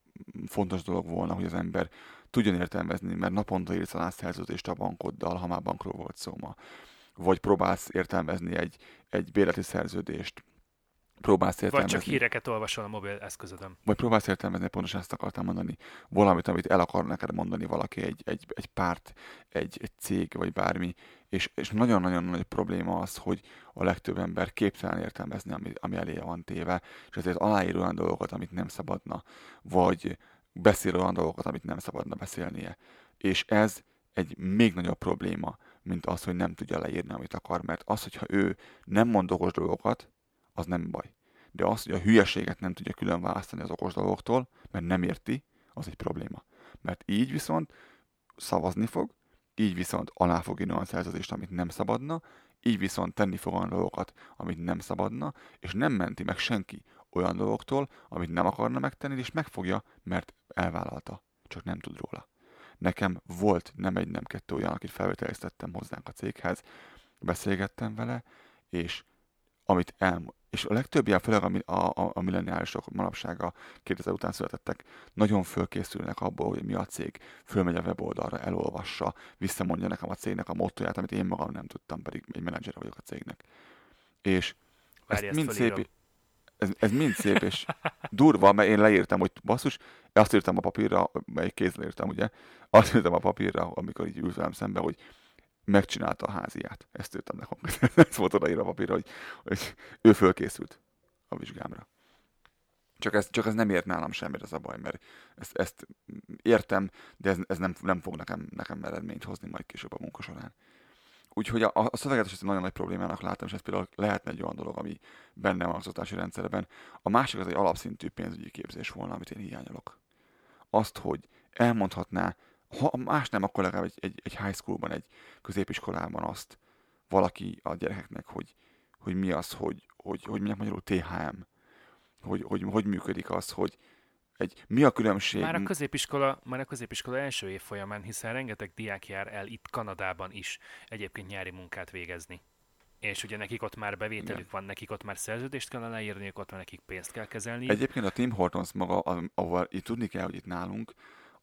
fontos dolog volna, hogy az ember tudjon értelmezni, mert naponta írsz alá szerződést a bankoddal, ha már bankról volt szó ma. Vagy próbálsz értelmezni egy, egy bérleti szerződést, próbálsz Vagy értelmezni. csak híreket olvasol a mobil eszközödön. vagy próbálsz értelmezni, pontosan ezt akartam mondani, valamit, amit el akar neked mondani valaki, egy, egy, egy párt, egy, egy cég, vagy bármi, és, és nagyon-nagyon nagy probléma az, hogy a legtöbb ember képtelen értelmezni, ami, ami eléje van téve, és ezért aláír olyan dolgokat, amit nem szabadna, vagy beszél olyan dolgokat, amit nem szabadna beszélnie. És ez egy még nagyobb probléma, mint az, hogy nem tudja leírni, amit akar, mert az, hogyha ő nem mond okos dolgokat, az nem baj. De az, hogy a hülyeséget nem tudja külön választani az okos dolgoktól, mert nem érti, az egy probléma. Mert így viszont szavazni fog, így viszont alá fog írni olyan szerződést, amit nem szabadna, így viszont tenni fog olyan dolgokat, amit nem szabadna, és nem menti meg senki olyan dolgoktól, amit nem akarna megtenni, és megfogja, mert elvállalta, csak nem tud róla. Nekem volt nem egy, nem kettő olyan, akit felvételiztettem hozzánk a céghez, beszélgettem vele, és amit el, és a legtöbb ilyen, főleg a, a, a, a milleniálisok manapság a 2000 után születettek, nagyon fölkészülnek abból, hogy mi a cég, fölmegy a weboldalra, elolvassa, visszamondja nekem a cégnek a mottoját, amit én magam nem tudtam, pedig egy menedzser vagyok a cégnek. És Várj, ezt ezt mind szép, ez, ez mind szép és durva, mert én leírtam, hogy basszus, azt írtam a papírra, melyik kézzel írtam, ugye, azt írtam a papírra, amikor így ült velem szembe, hogy megcsinálta a háziát. Ezt írtam konkrétan. Ez volt odaírva a papírra, hogy, hogy ő fölkészült a vizsgámra. Csak ez, csak ez nem ért nálam semmit, ez a baj, mert ezt, ezt értem, de ez, ez nem, nem fog nekem, nekem eredményt hozni majd később a munka során. Úgyhogy a, a szöveget is nagyon nagy problémának látom, és ez például lehetne egy olyan dolog, ami benne van az oktatási rendszerben. A másik az egy alapszintű pénzügyi képzés volna, amit én hiányolok. Azt, hogy elmondhatná, ha más nem, akkor legalább egy, egy, egy high schoolban, egy középiskolában azt valaki a gyerekeknek, hogy, hogy mi az, hogy, hogy, hogy mondják magyarul THM, hogy, hogy, hogy működik az, hogy egy, mi a különbség? Már a középiskola, már a középiskola első év folyamán, hiszen rengeteg diák jár el itt Kanadában is egyébként nyári munkát végezni. És ugye nekik ott már bevételük Igen. van, nekik ott már szerződést kell aláírniuk, ott már nekik pénzt kell kezelni. Egyébként a Tim Hortons maga, ahol itt tudni kell, hogy itt nálunk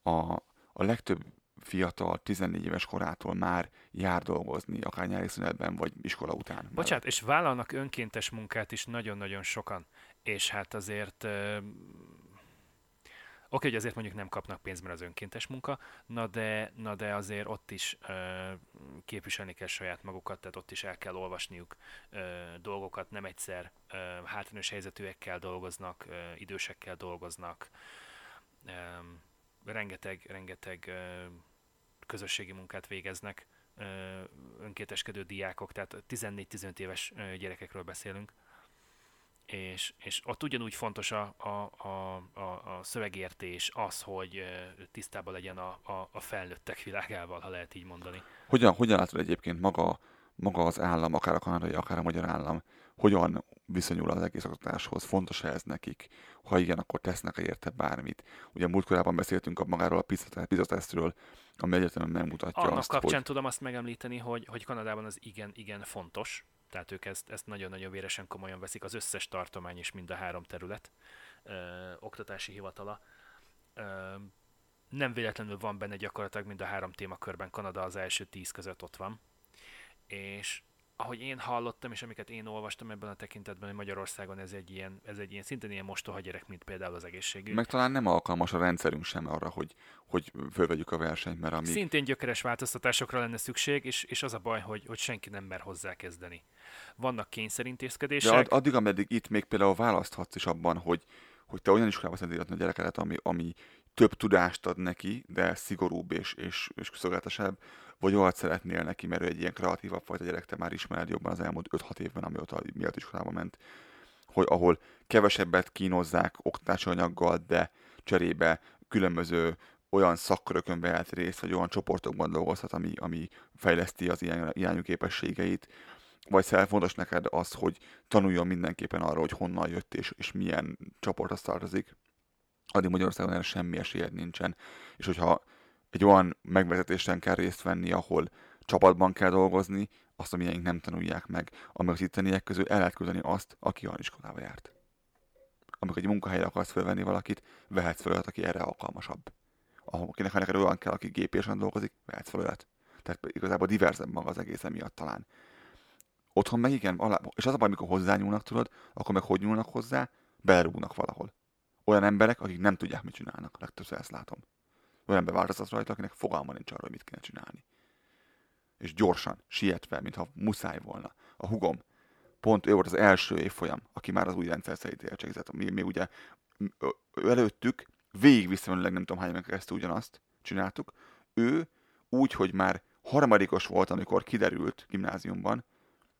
a, a legtöbb fiatal 14 éves korától már jár dolgozni, akár nyári szünetben, vagy iskola után. Bocsát, és vállalnak önkéntes munkát is nagyon-nagyon sokan. És hát azért... ö, Oké, hogy azért mondjuk nem kapnak pénzt, mert az önkéntes munka, na de, na de azért ott is ö, képviselni kell saját magukat, tehát ott is el kell olvasniuk ö, dolgokat, nem egyszer ö, hátrányos helyzetűekkel dolgoznak, ö, idősekkel dolgoznak, ö, rengeteg, rengeteg közösségi munkát végeznek, önkéteskedő diákok, tehát 14-15 éves gyerekekről beszélünk, és, és ott ugyanúgy fontos a, a, a, a, szövegértés, az, hogy tisztában legyen a, a, a felnőttek világával, ha lehet így mondani. Hogyan, hogyan látod egyébként maga, maga az állam, akár a kanadai, akár a magyar állam, hogyan viszonyul az egész oktatáshoz? Fontos -e ez nekik? Ha igen, akkor tesznek-e érte bármit? Ugye múltkorában beszéltünk a magáról a PISA PISA tesztről, ami egyetemen megmutatja Annak azt, kapcsán hogy tudom azt megemlíteni, hogy, hogy Kanadában az igen, igen fontos, tehát ők ezt, ezt nagyon-nagyon véresen komolyan veszik, az összes tartomány és mind a három terület ö, oktatási hivatala. Ö, nem véletlenül van benne gyakorlatilag mind a három témakörben, Kanada az első tíz között ott van. És ahogy én hallottam, és amiket én olvastam ebben a tekintetben, hogy Magyarországon ez egy ilyen, ez egy ilyen szintén ilyen mostoha gyerek, mint például az egészségügy. meg talán nem alkalmas a rendszerünk sem arra, hogy, hogy fölvegyük a versenyt, mert ami... Szintén gyökeres változtatásokra lenne szükség, és, és az a baj, hogy, hogy senki nem mer hozzá kezdeni. Vannak De kényszerintézkedések, ad, addig, ameddig itt még például választhatsz is abban, hogy, hogy te olyan iskolába szeretnéd iratni a gyerekedet, ami, ami több tudást ad neki, de szigorúbb és, és, és szolgáltasább, vagy olyat szeretnél neki, mert ő egy ilyen kreatívabb fajta gyerek, te már ismered jobban az elmúlt 5-6 évben, amióta miatt iskolába ment, hogy ahol kevesebbet kínozzák oktatási anyaggal, de cserébe különböző olyan szakkörökön vehet részt, vagy olyan csoportokban dolgozhat, ami, ami fejleszti az ilyen irányú képességeit, vagy szel- fontos neked az, hogy tanuljon mindenképpen arról, hogy honnan jött és, és milyen csoporthoz tartozik, addig Magyarországon erre semmi esélyed nincsen. És hogyha egy olyan megvezetésen kell részt venni, ahol csapatban kell dolgozni, azt a nem tanulják meg. Amíg az itteniek közül el lehet küldeni azt, aki olyan iskolába járt. Amikor egy munkahelyre akarsz felvenni valakit, vehetsz fel aki erre alkalmasabb. Akinek neked olyan kell, aki gépésen dolgozik, vehetsz fel. Tehát igazából diverzebb maga az egész emiatt talán. Otthon meg igen, alá, és az a baj, amikor hozzányúlnak, tudod, akkor meg hogy nyúlnak hozzá? Belerúgnak valahol. Olyan emberek, akik nem tudják, mit csinálnak. Legtöbbször ezt látom. Olyan ember változtat rajta, akinek fogalma nincs arról, mit kéne csinálni. És gyorsan, sietve, mintha muszáj volna. A hugom, pont ő volt az első évfolyam, aki már az új rendszer szerint értségzett. Mi, mi ugye előttük végig visszamenőleg nem tudom hány éven keresztül ugyanazt csináltuk. Ő úgy, hogy már harmadikos volt, amikor kiderült gimnáziumban,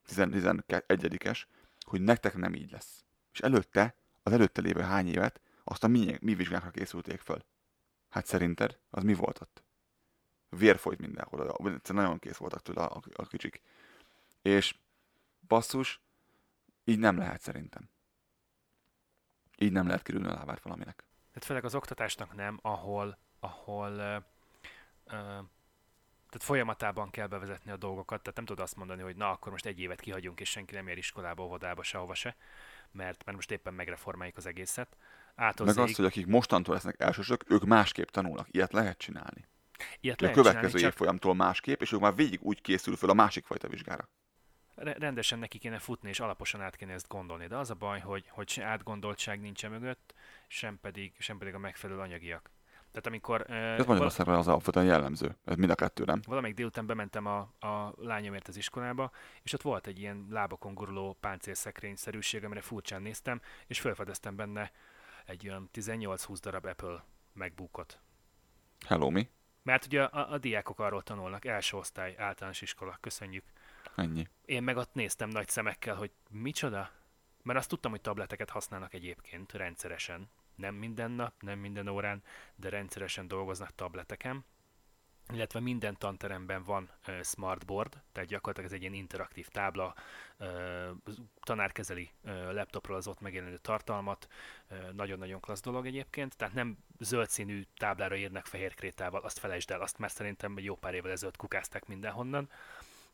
11-es, hogy nektek nem így lesz. És előtte, az előtte lévő hány évet, azt a mi, mi vizsgákra készülték föl. Hát szerinted, az mi volt ott? Vér folyt mindenhol, nagyon kész voltak tőle a, a kicsik. És basszus, így nem lehet szerintem. Így nem lehet kerülni a lábát valaminek. tehát főleg az oktatásnak nem, ahol, ahol ö, tehát Tehát folyamatában kell bevezetni a dolgokat, tehát nem tudod azt mondani, hogy na, akkor most egy évet kihagyunk, és senki nem ér iskolába, óvodába, sehova se, mert, mert most éppen megreformáljuk az egészet. Ától Meg azt, hogy akik mostantól lesznek elsősök, ők másképp tanulnak. Ilyet lehet csinálni. ilyet A lehet következő csinálni, csak évfolyamtól másképp, és ők már végig úgy készül föl a másik fajta vizsgára. re- rendesen neki kéne futni, és alaposan át kéne ezt gondolni. De az a baj, hogy, hogy se átgondoltság nincsen mögött, sem pedig, sem pedig a megfelelő anyagiak. Tehát amikor uh, Ez Magyarországra az alapvetően jellemző. Ez mind a kettő, nem? valamelyik délután bementem a, a lányomért az iskolába, és ott volt egy ilyen lábakon guruló páncélszekrényszerűség, amire furcsán néztem, és felfedeztem benne egy olyan 18-20 darab Apple MacBookot. Hello, mi? Mert ugye a, a diákok arról tanulnak, első osztály, általános iskola, köszönjük. Ennyi. Én meg ott néztem nagy szemekkel, hogy micsoda? Mert azt tudtam, hogy tableteket használnak egyébként rendszeresen. Nem minden nap, nem minden órán, de rendszeresen dolgoznak tableteken. Illetve minden tanteremben van smartboard, tehát gyakorlatilag ez egy ilyen interaktív tábla, uh, tanár kezeli laptopról az ott megjelenő tartalmat, nagyon-nagyon klassz dolog egyébként, tehát nem zöld színű táblára írnak fehér krétával, azt felejtsd el, azt már szerintem egy jó pár évvel ezelőtt kukázták mindenhonnan,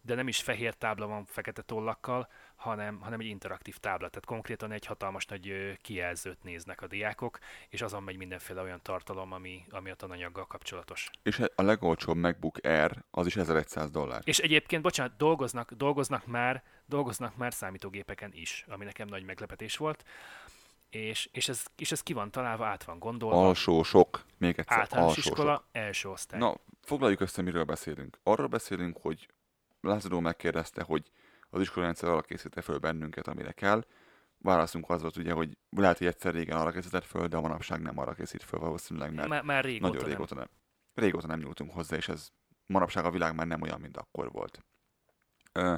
de nem is fehér tábla van fekete tollakkal, hanem, hanem egy interaktív tábla. Tehát konkrétan egy hatalmas nagy kijelzőt néznek a diákok, és azon megy mindenféle olyan tartalom, ami, ami a tananyaggal kapcsolatos. És a legolcsóbb MacBook Air az is 1100 dollár. És egyébként, bocsánat, dolgoznak, dolgoznak már, dolgoznak már számítógépeken is, ami nekem nagy meglepetés volt. És, és, ez, és ez ki van találva, át van gondolva. Alsó sok, még egyszer, Általános alsó iskola, sok. első osztály. Na, foglaljuk össze, miről beszélünk. Arról beszélünk, hogy Lázadó megkérdezte, hogy az iskolarendszer arra készítette föl bennünket, amire kell. Válaszunk az volt ugye, hogy lehet, hogy egyszer régen arra készített föl, de manapság nem arra készít föl valószínűleg, mert már, már régóta nagyon nem. régóta nem. Régóta nem nyúltunk hozzá, és ez manapság a világ már nem olyan, mint akkor volt. Ö,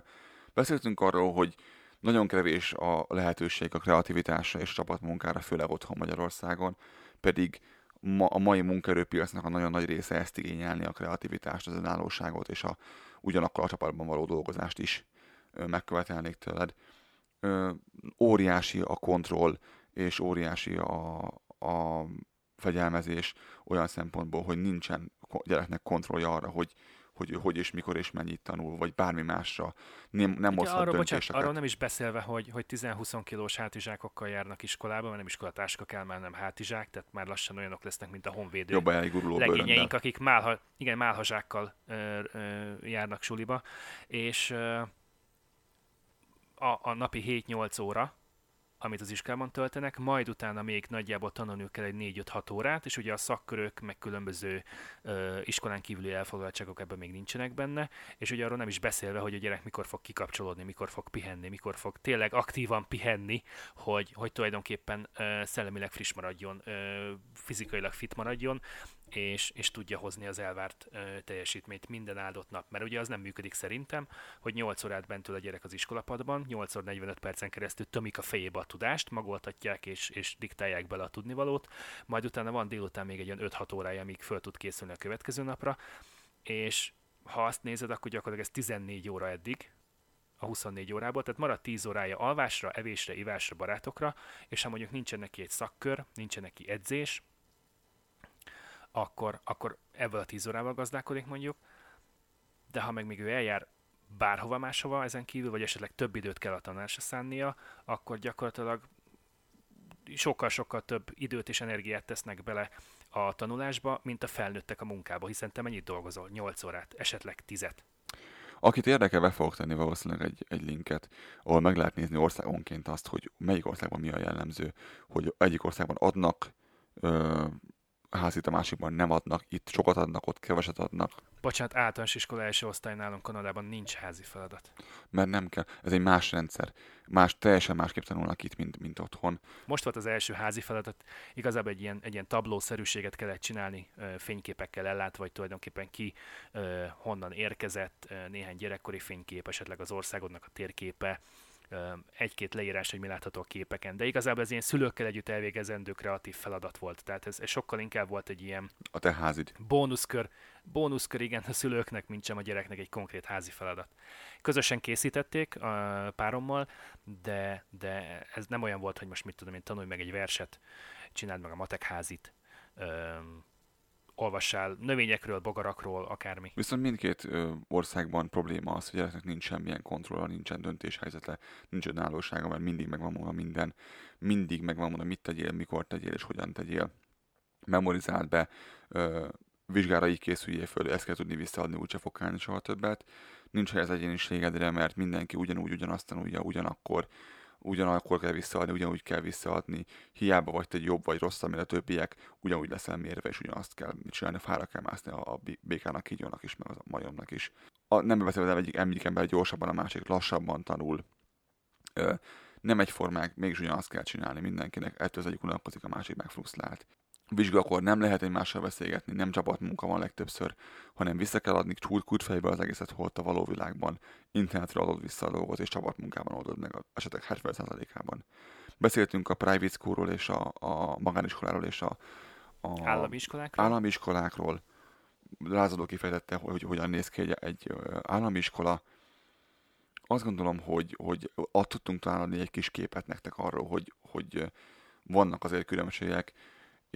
beszéltünk arról, hogy nagyon kevés a lehetőség a kreativitásra és csapatmunkára, főleg otthon Magyarországon, pedig ma, a mai munkaerőpiacnak a nagyon nagy része ezt igényelni a kreativitást, az önállóságot és a, ugyanakkor a csapatban való dolgozást is megkövetelnék tőled. Óriási a kontroll, és óriási a, a fegyelmezés olyan szempontból, hogy nincsen gyereknek kontrollja arra, hogy hogy ő hogy és mikor és mennyit tanul, vagy bármi másra. Nem, nem hozhat arról, bocsánat, döntéseket. arról nem is beszélve, hogy, hogy 10-20 kilós hátizsákokkal járnak iskolába, mert nem iskolatáska kell, már nem hátizsák, tehát már lassan olyanok lesznek, mint a honvédő Jobb legényeink, bőröndel. akik málha, igen, málhazsákkal ö, ö, járnak suliba, és ö, a, a napi 7-8 óra, amit az iskolában töltenek, majd utána még nagyjából tanulniuk kell egy 4-5-6 órát, és ugye a szakkörök, meg különböző ö, iskolán kívüli elfoglaltságok ebben még nincsenek benne, és ugye arról nem is beszélve, hogy a gyerek mikor fog kikapcsolódni, mikor fog pihenni, mikor fog tényleg aktívan pihenni, hogy, hogy tulajdonképpen ö, szellemileg friss maradjon, ö, fizikailag fit maradjon, és, és tudja hozni az elvárt ö, teljesítményt minden áldott nap. Mert ugye az nem működik szerintem, hogy 8 órát bent ül a gyerek az iskolapadban, 8 óra 45 percen keresztül tömik a fejébe a tudást, magoltatják és, és diktálják bele a tudnivalót, majd utána van délután még egy olyan 5-6 órája, amíg föl tud készülni a következő napra, és ha azt nézed, akkor gyakorlatilag ez 14 óra eddig, a 24 órából, tehát marad 10 órája alvásra, evésre, ivásra, barátokra, és ha mondjuk nincsen neki egy szakkör, nincsen neki edzés, akkor, akkor ebből a 10 órával gazdálkodik mondjuk, de ha meg még ő eljár bárhova máshova ezen kívül, vagy esetleg több időt kell a tanársa szánnia, akkor gyakorlatilag sokkal-sokkal több időt és energiát tesznek bele a tanulásba, mint a felnőttek a munkába, hiszen te mennyit dolgozol? 8 órát, esetleg 10 Akit érdekel, be fogok tenni valószínűleg egy, egy linket, ahol meg lehet nézni országonként azt, hogy melyik országban mi a jellemző, hogy egyik országban adnak ö, házit, a másikban nem adnak, itt sokat adnak, ott keveset adnak, Bocsánat, általános iskola első osztály nálunk Kanadában nincs házi feladat. mert nem kell. Ez egy más rendszer. Más, teljesen másképp tanulnak itt, mint, mint otthon. Most volt az első házi feladat, igazából egy ilyen, egy ilyen tablószerűséget kellett csinálni, fényképekkel ellátva, vagy tulajdonképpen ki honnan érkezett, néhány gyerekkori fénykép, esetleg az országodnak a térképe, egy-két leírás, hogy mi látható a képeken, de igazából ez ilyen szülőkkel együtt elvégezendő kreatív feladat volt, tehát ez, ez sokkal inkább volt egy ilyen A te házid. bónuszkör, bónuszkör igen a szülőknek, mint sem a gyereknek egy konkrét házi feladat. Közösen készítették a párommal, de, de ez nem olyan volt, hogy most mit tudom én, tanulj meg egy verset, csináld meg a matek házit, olvassál növényekről, bogarakról, akármi. Viszont mindkét ö, országban probléma az, hogy gyereknek nincs semmilyen kontrolla, nincsen döntéshelyzete, nincs önállósága, mert mindig megvan mondva minden, mindig megvan mondva, mit tegyél, mikor tegyél és hogyan tegyél. Memorizáld be, ö, vizsgára így készüljél föl, ezt kell tudni visszaadni, úgyse fog kellni soha többet. Nincs hely az egyéniségedre, mert mindenki ugyanúgy, ugyanazt tanulja, ugyanakkor, ugyanakkor kell visszaadni, ugyanúgy kell visszaadni. Hiába vagy te jobb vagy rosszabb, mint a többiek, ugyanúgy leszel mérve, és ugyanazt kell csinálni, fára kell mászni a, a békának, kígyónak is, meg a majomnak is. A, nem beszélve egyik, egyik ember gyorsabban, a másik lassabban tanul. Ö, nem egyformák, mégis ugyanazt kell csinálni mindenkinek, ettől az egyik unalkozik, a másik meg frusztrált. Vizsgakor nem lehet egymással beszélgetni, nem csapatmunka van legtöbbször, hanem vissza kell adni csúrt kulcsfejbe az egészet holt a való világban, internetről adod vissza a dolgot, és csapatmunkában oldod meg az esetek 70%-ában. Beszéltünk a private schoolról és a, a magániskoláról és a, a Állami iskolákról? állami iskolákról. Lázadó kifejtette, hogy, hogy hogyan néz ki egy, egy állami iskola. Azt gondolom, hogy, hogy azt tudtunk talán adni egy kis képet nektek arról, hogy, hogy vannak azért különbségek,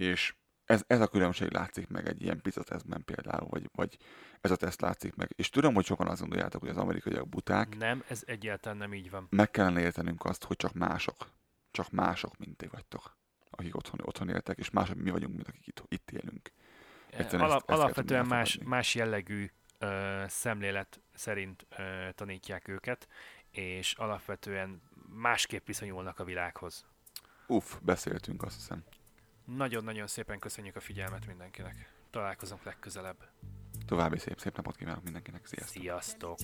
és ez, ez a különbség látszik meg egy ilyen pizza tesztben például, vagy, vagy ez a teszt látszik meg. És tudom, hogy sokan azt gondoljátok, hogy az amerikaiak buták, Nem, ez egyáltalán nem így van. meg kellene értenünk azt, hogy csak mások, csak mások, mint ti vagytok, akik otthon, otthon éltek, és mások mi vagyunk, mint akik itt, itt élünk. Egyszerűen Alap, ezt- ezt alapvetően más, más jellegű ö, szemlélet szerint ö, tanítják őket, és alapvetően másképp viszonyulnak a világhoz. Uff, beszéltünk, azt hiszem. Nagyon-nagyon szépen köszönjük a figyelmet mindenkinek. Találkozunk legközelebb. További szép, szép napot kívánok mindenkinek. Sziasztok! Sziasztok!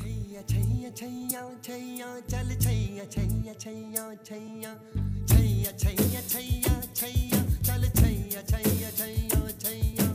Chaiyya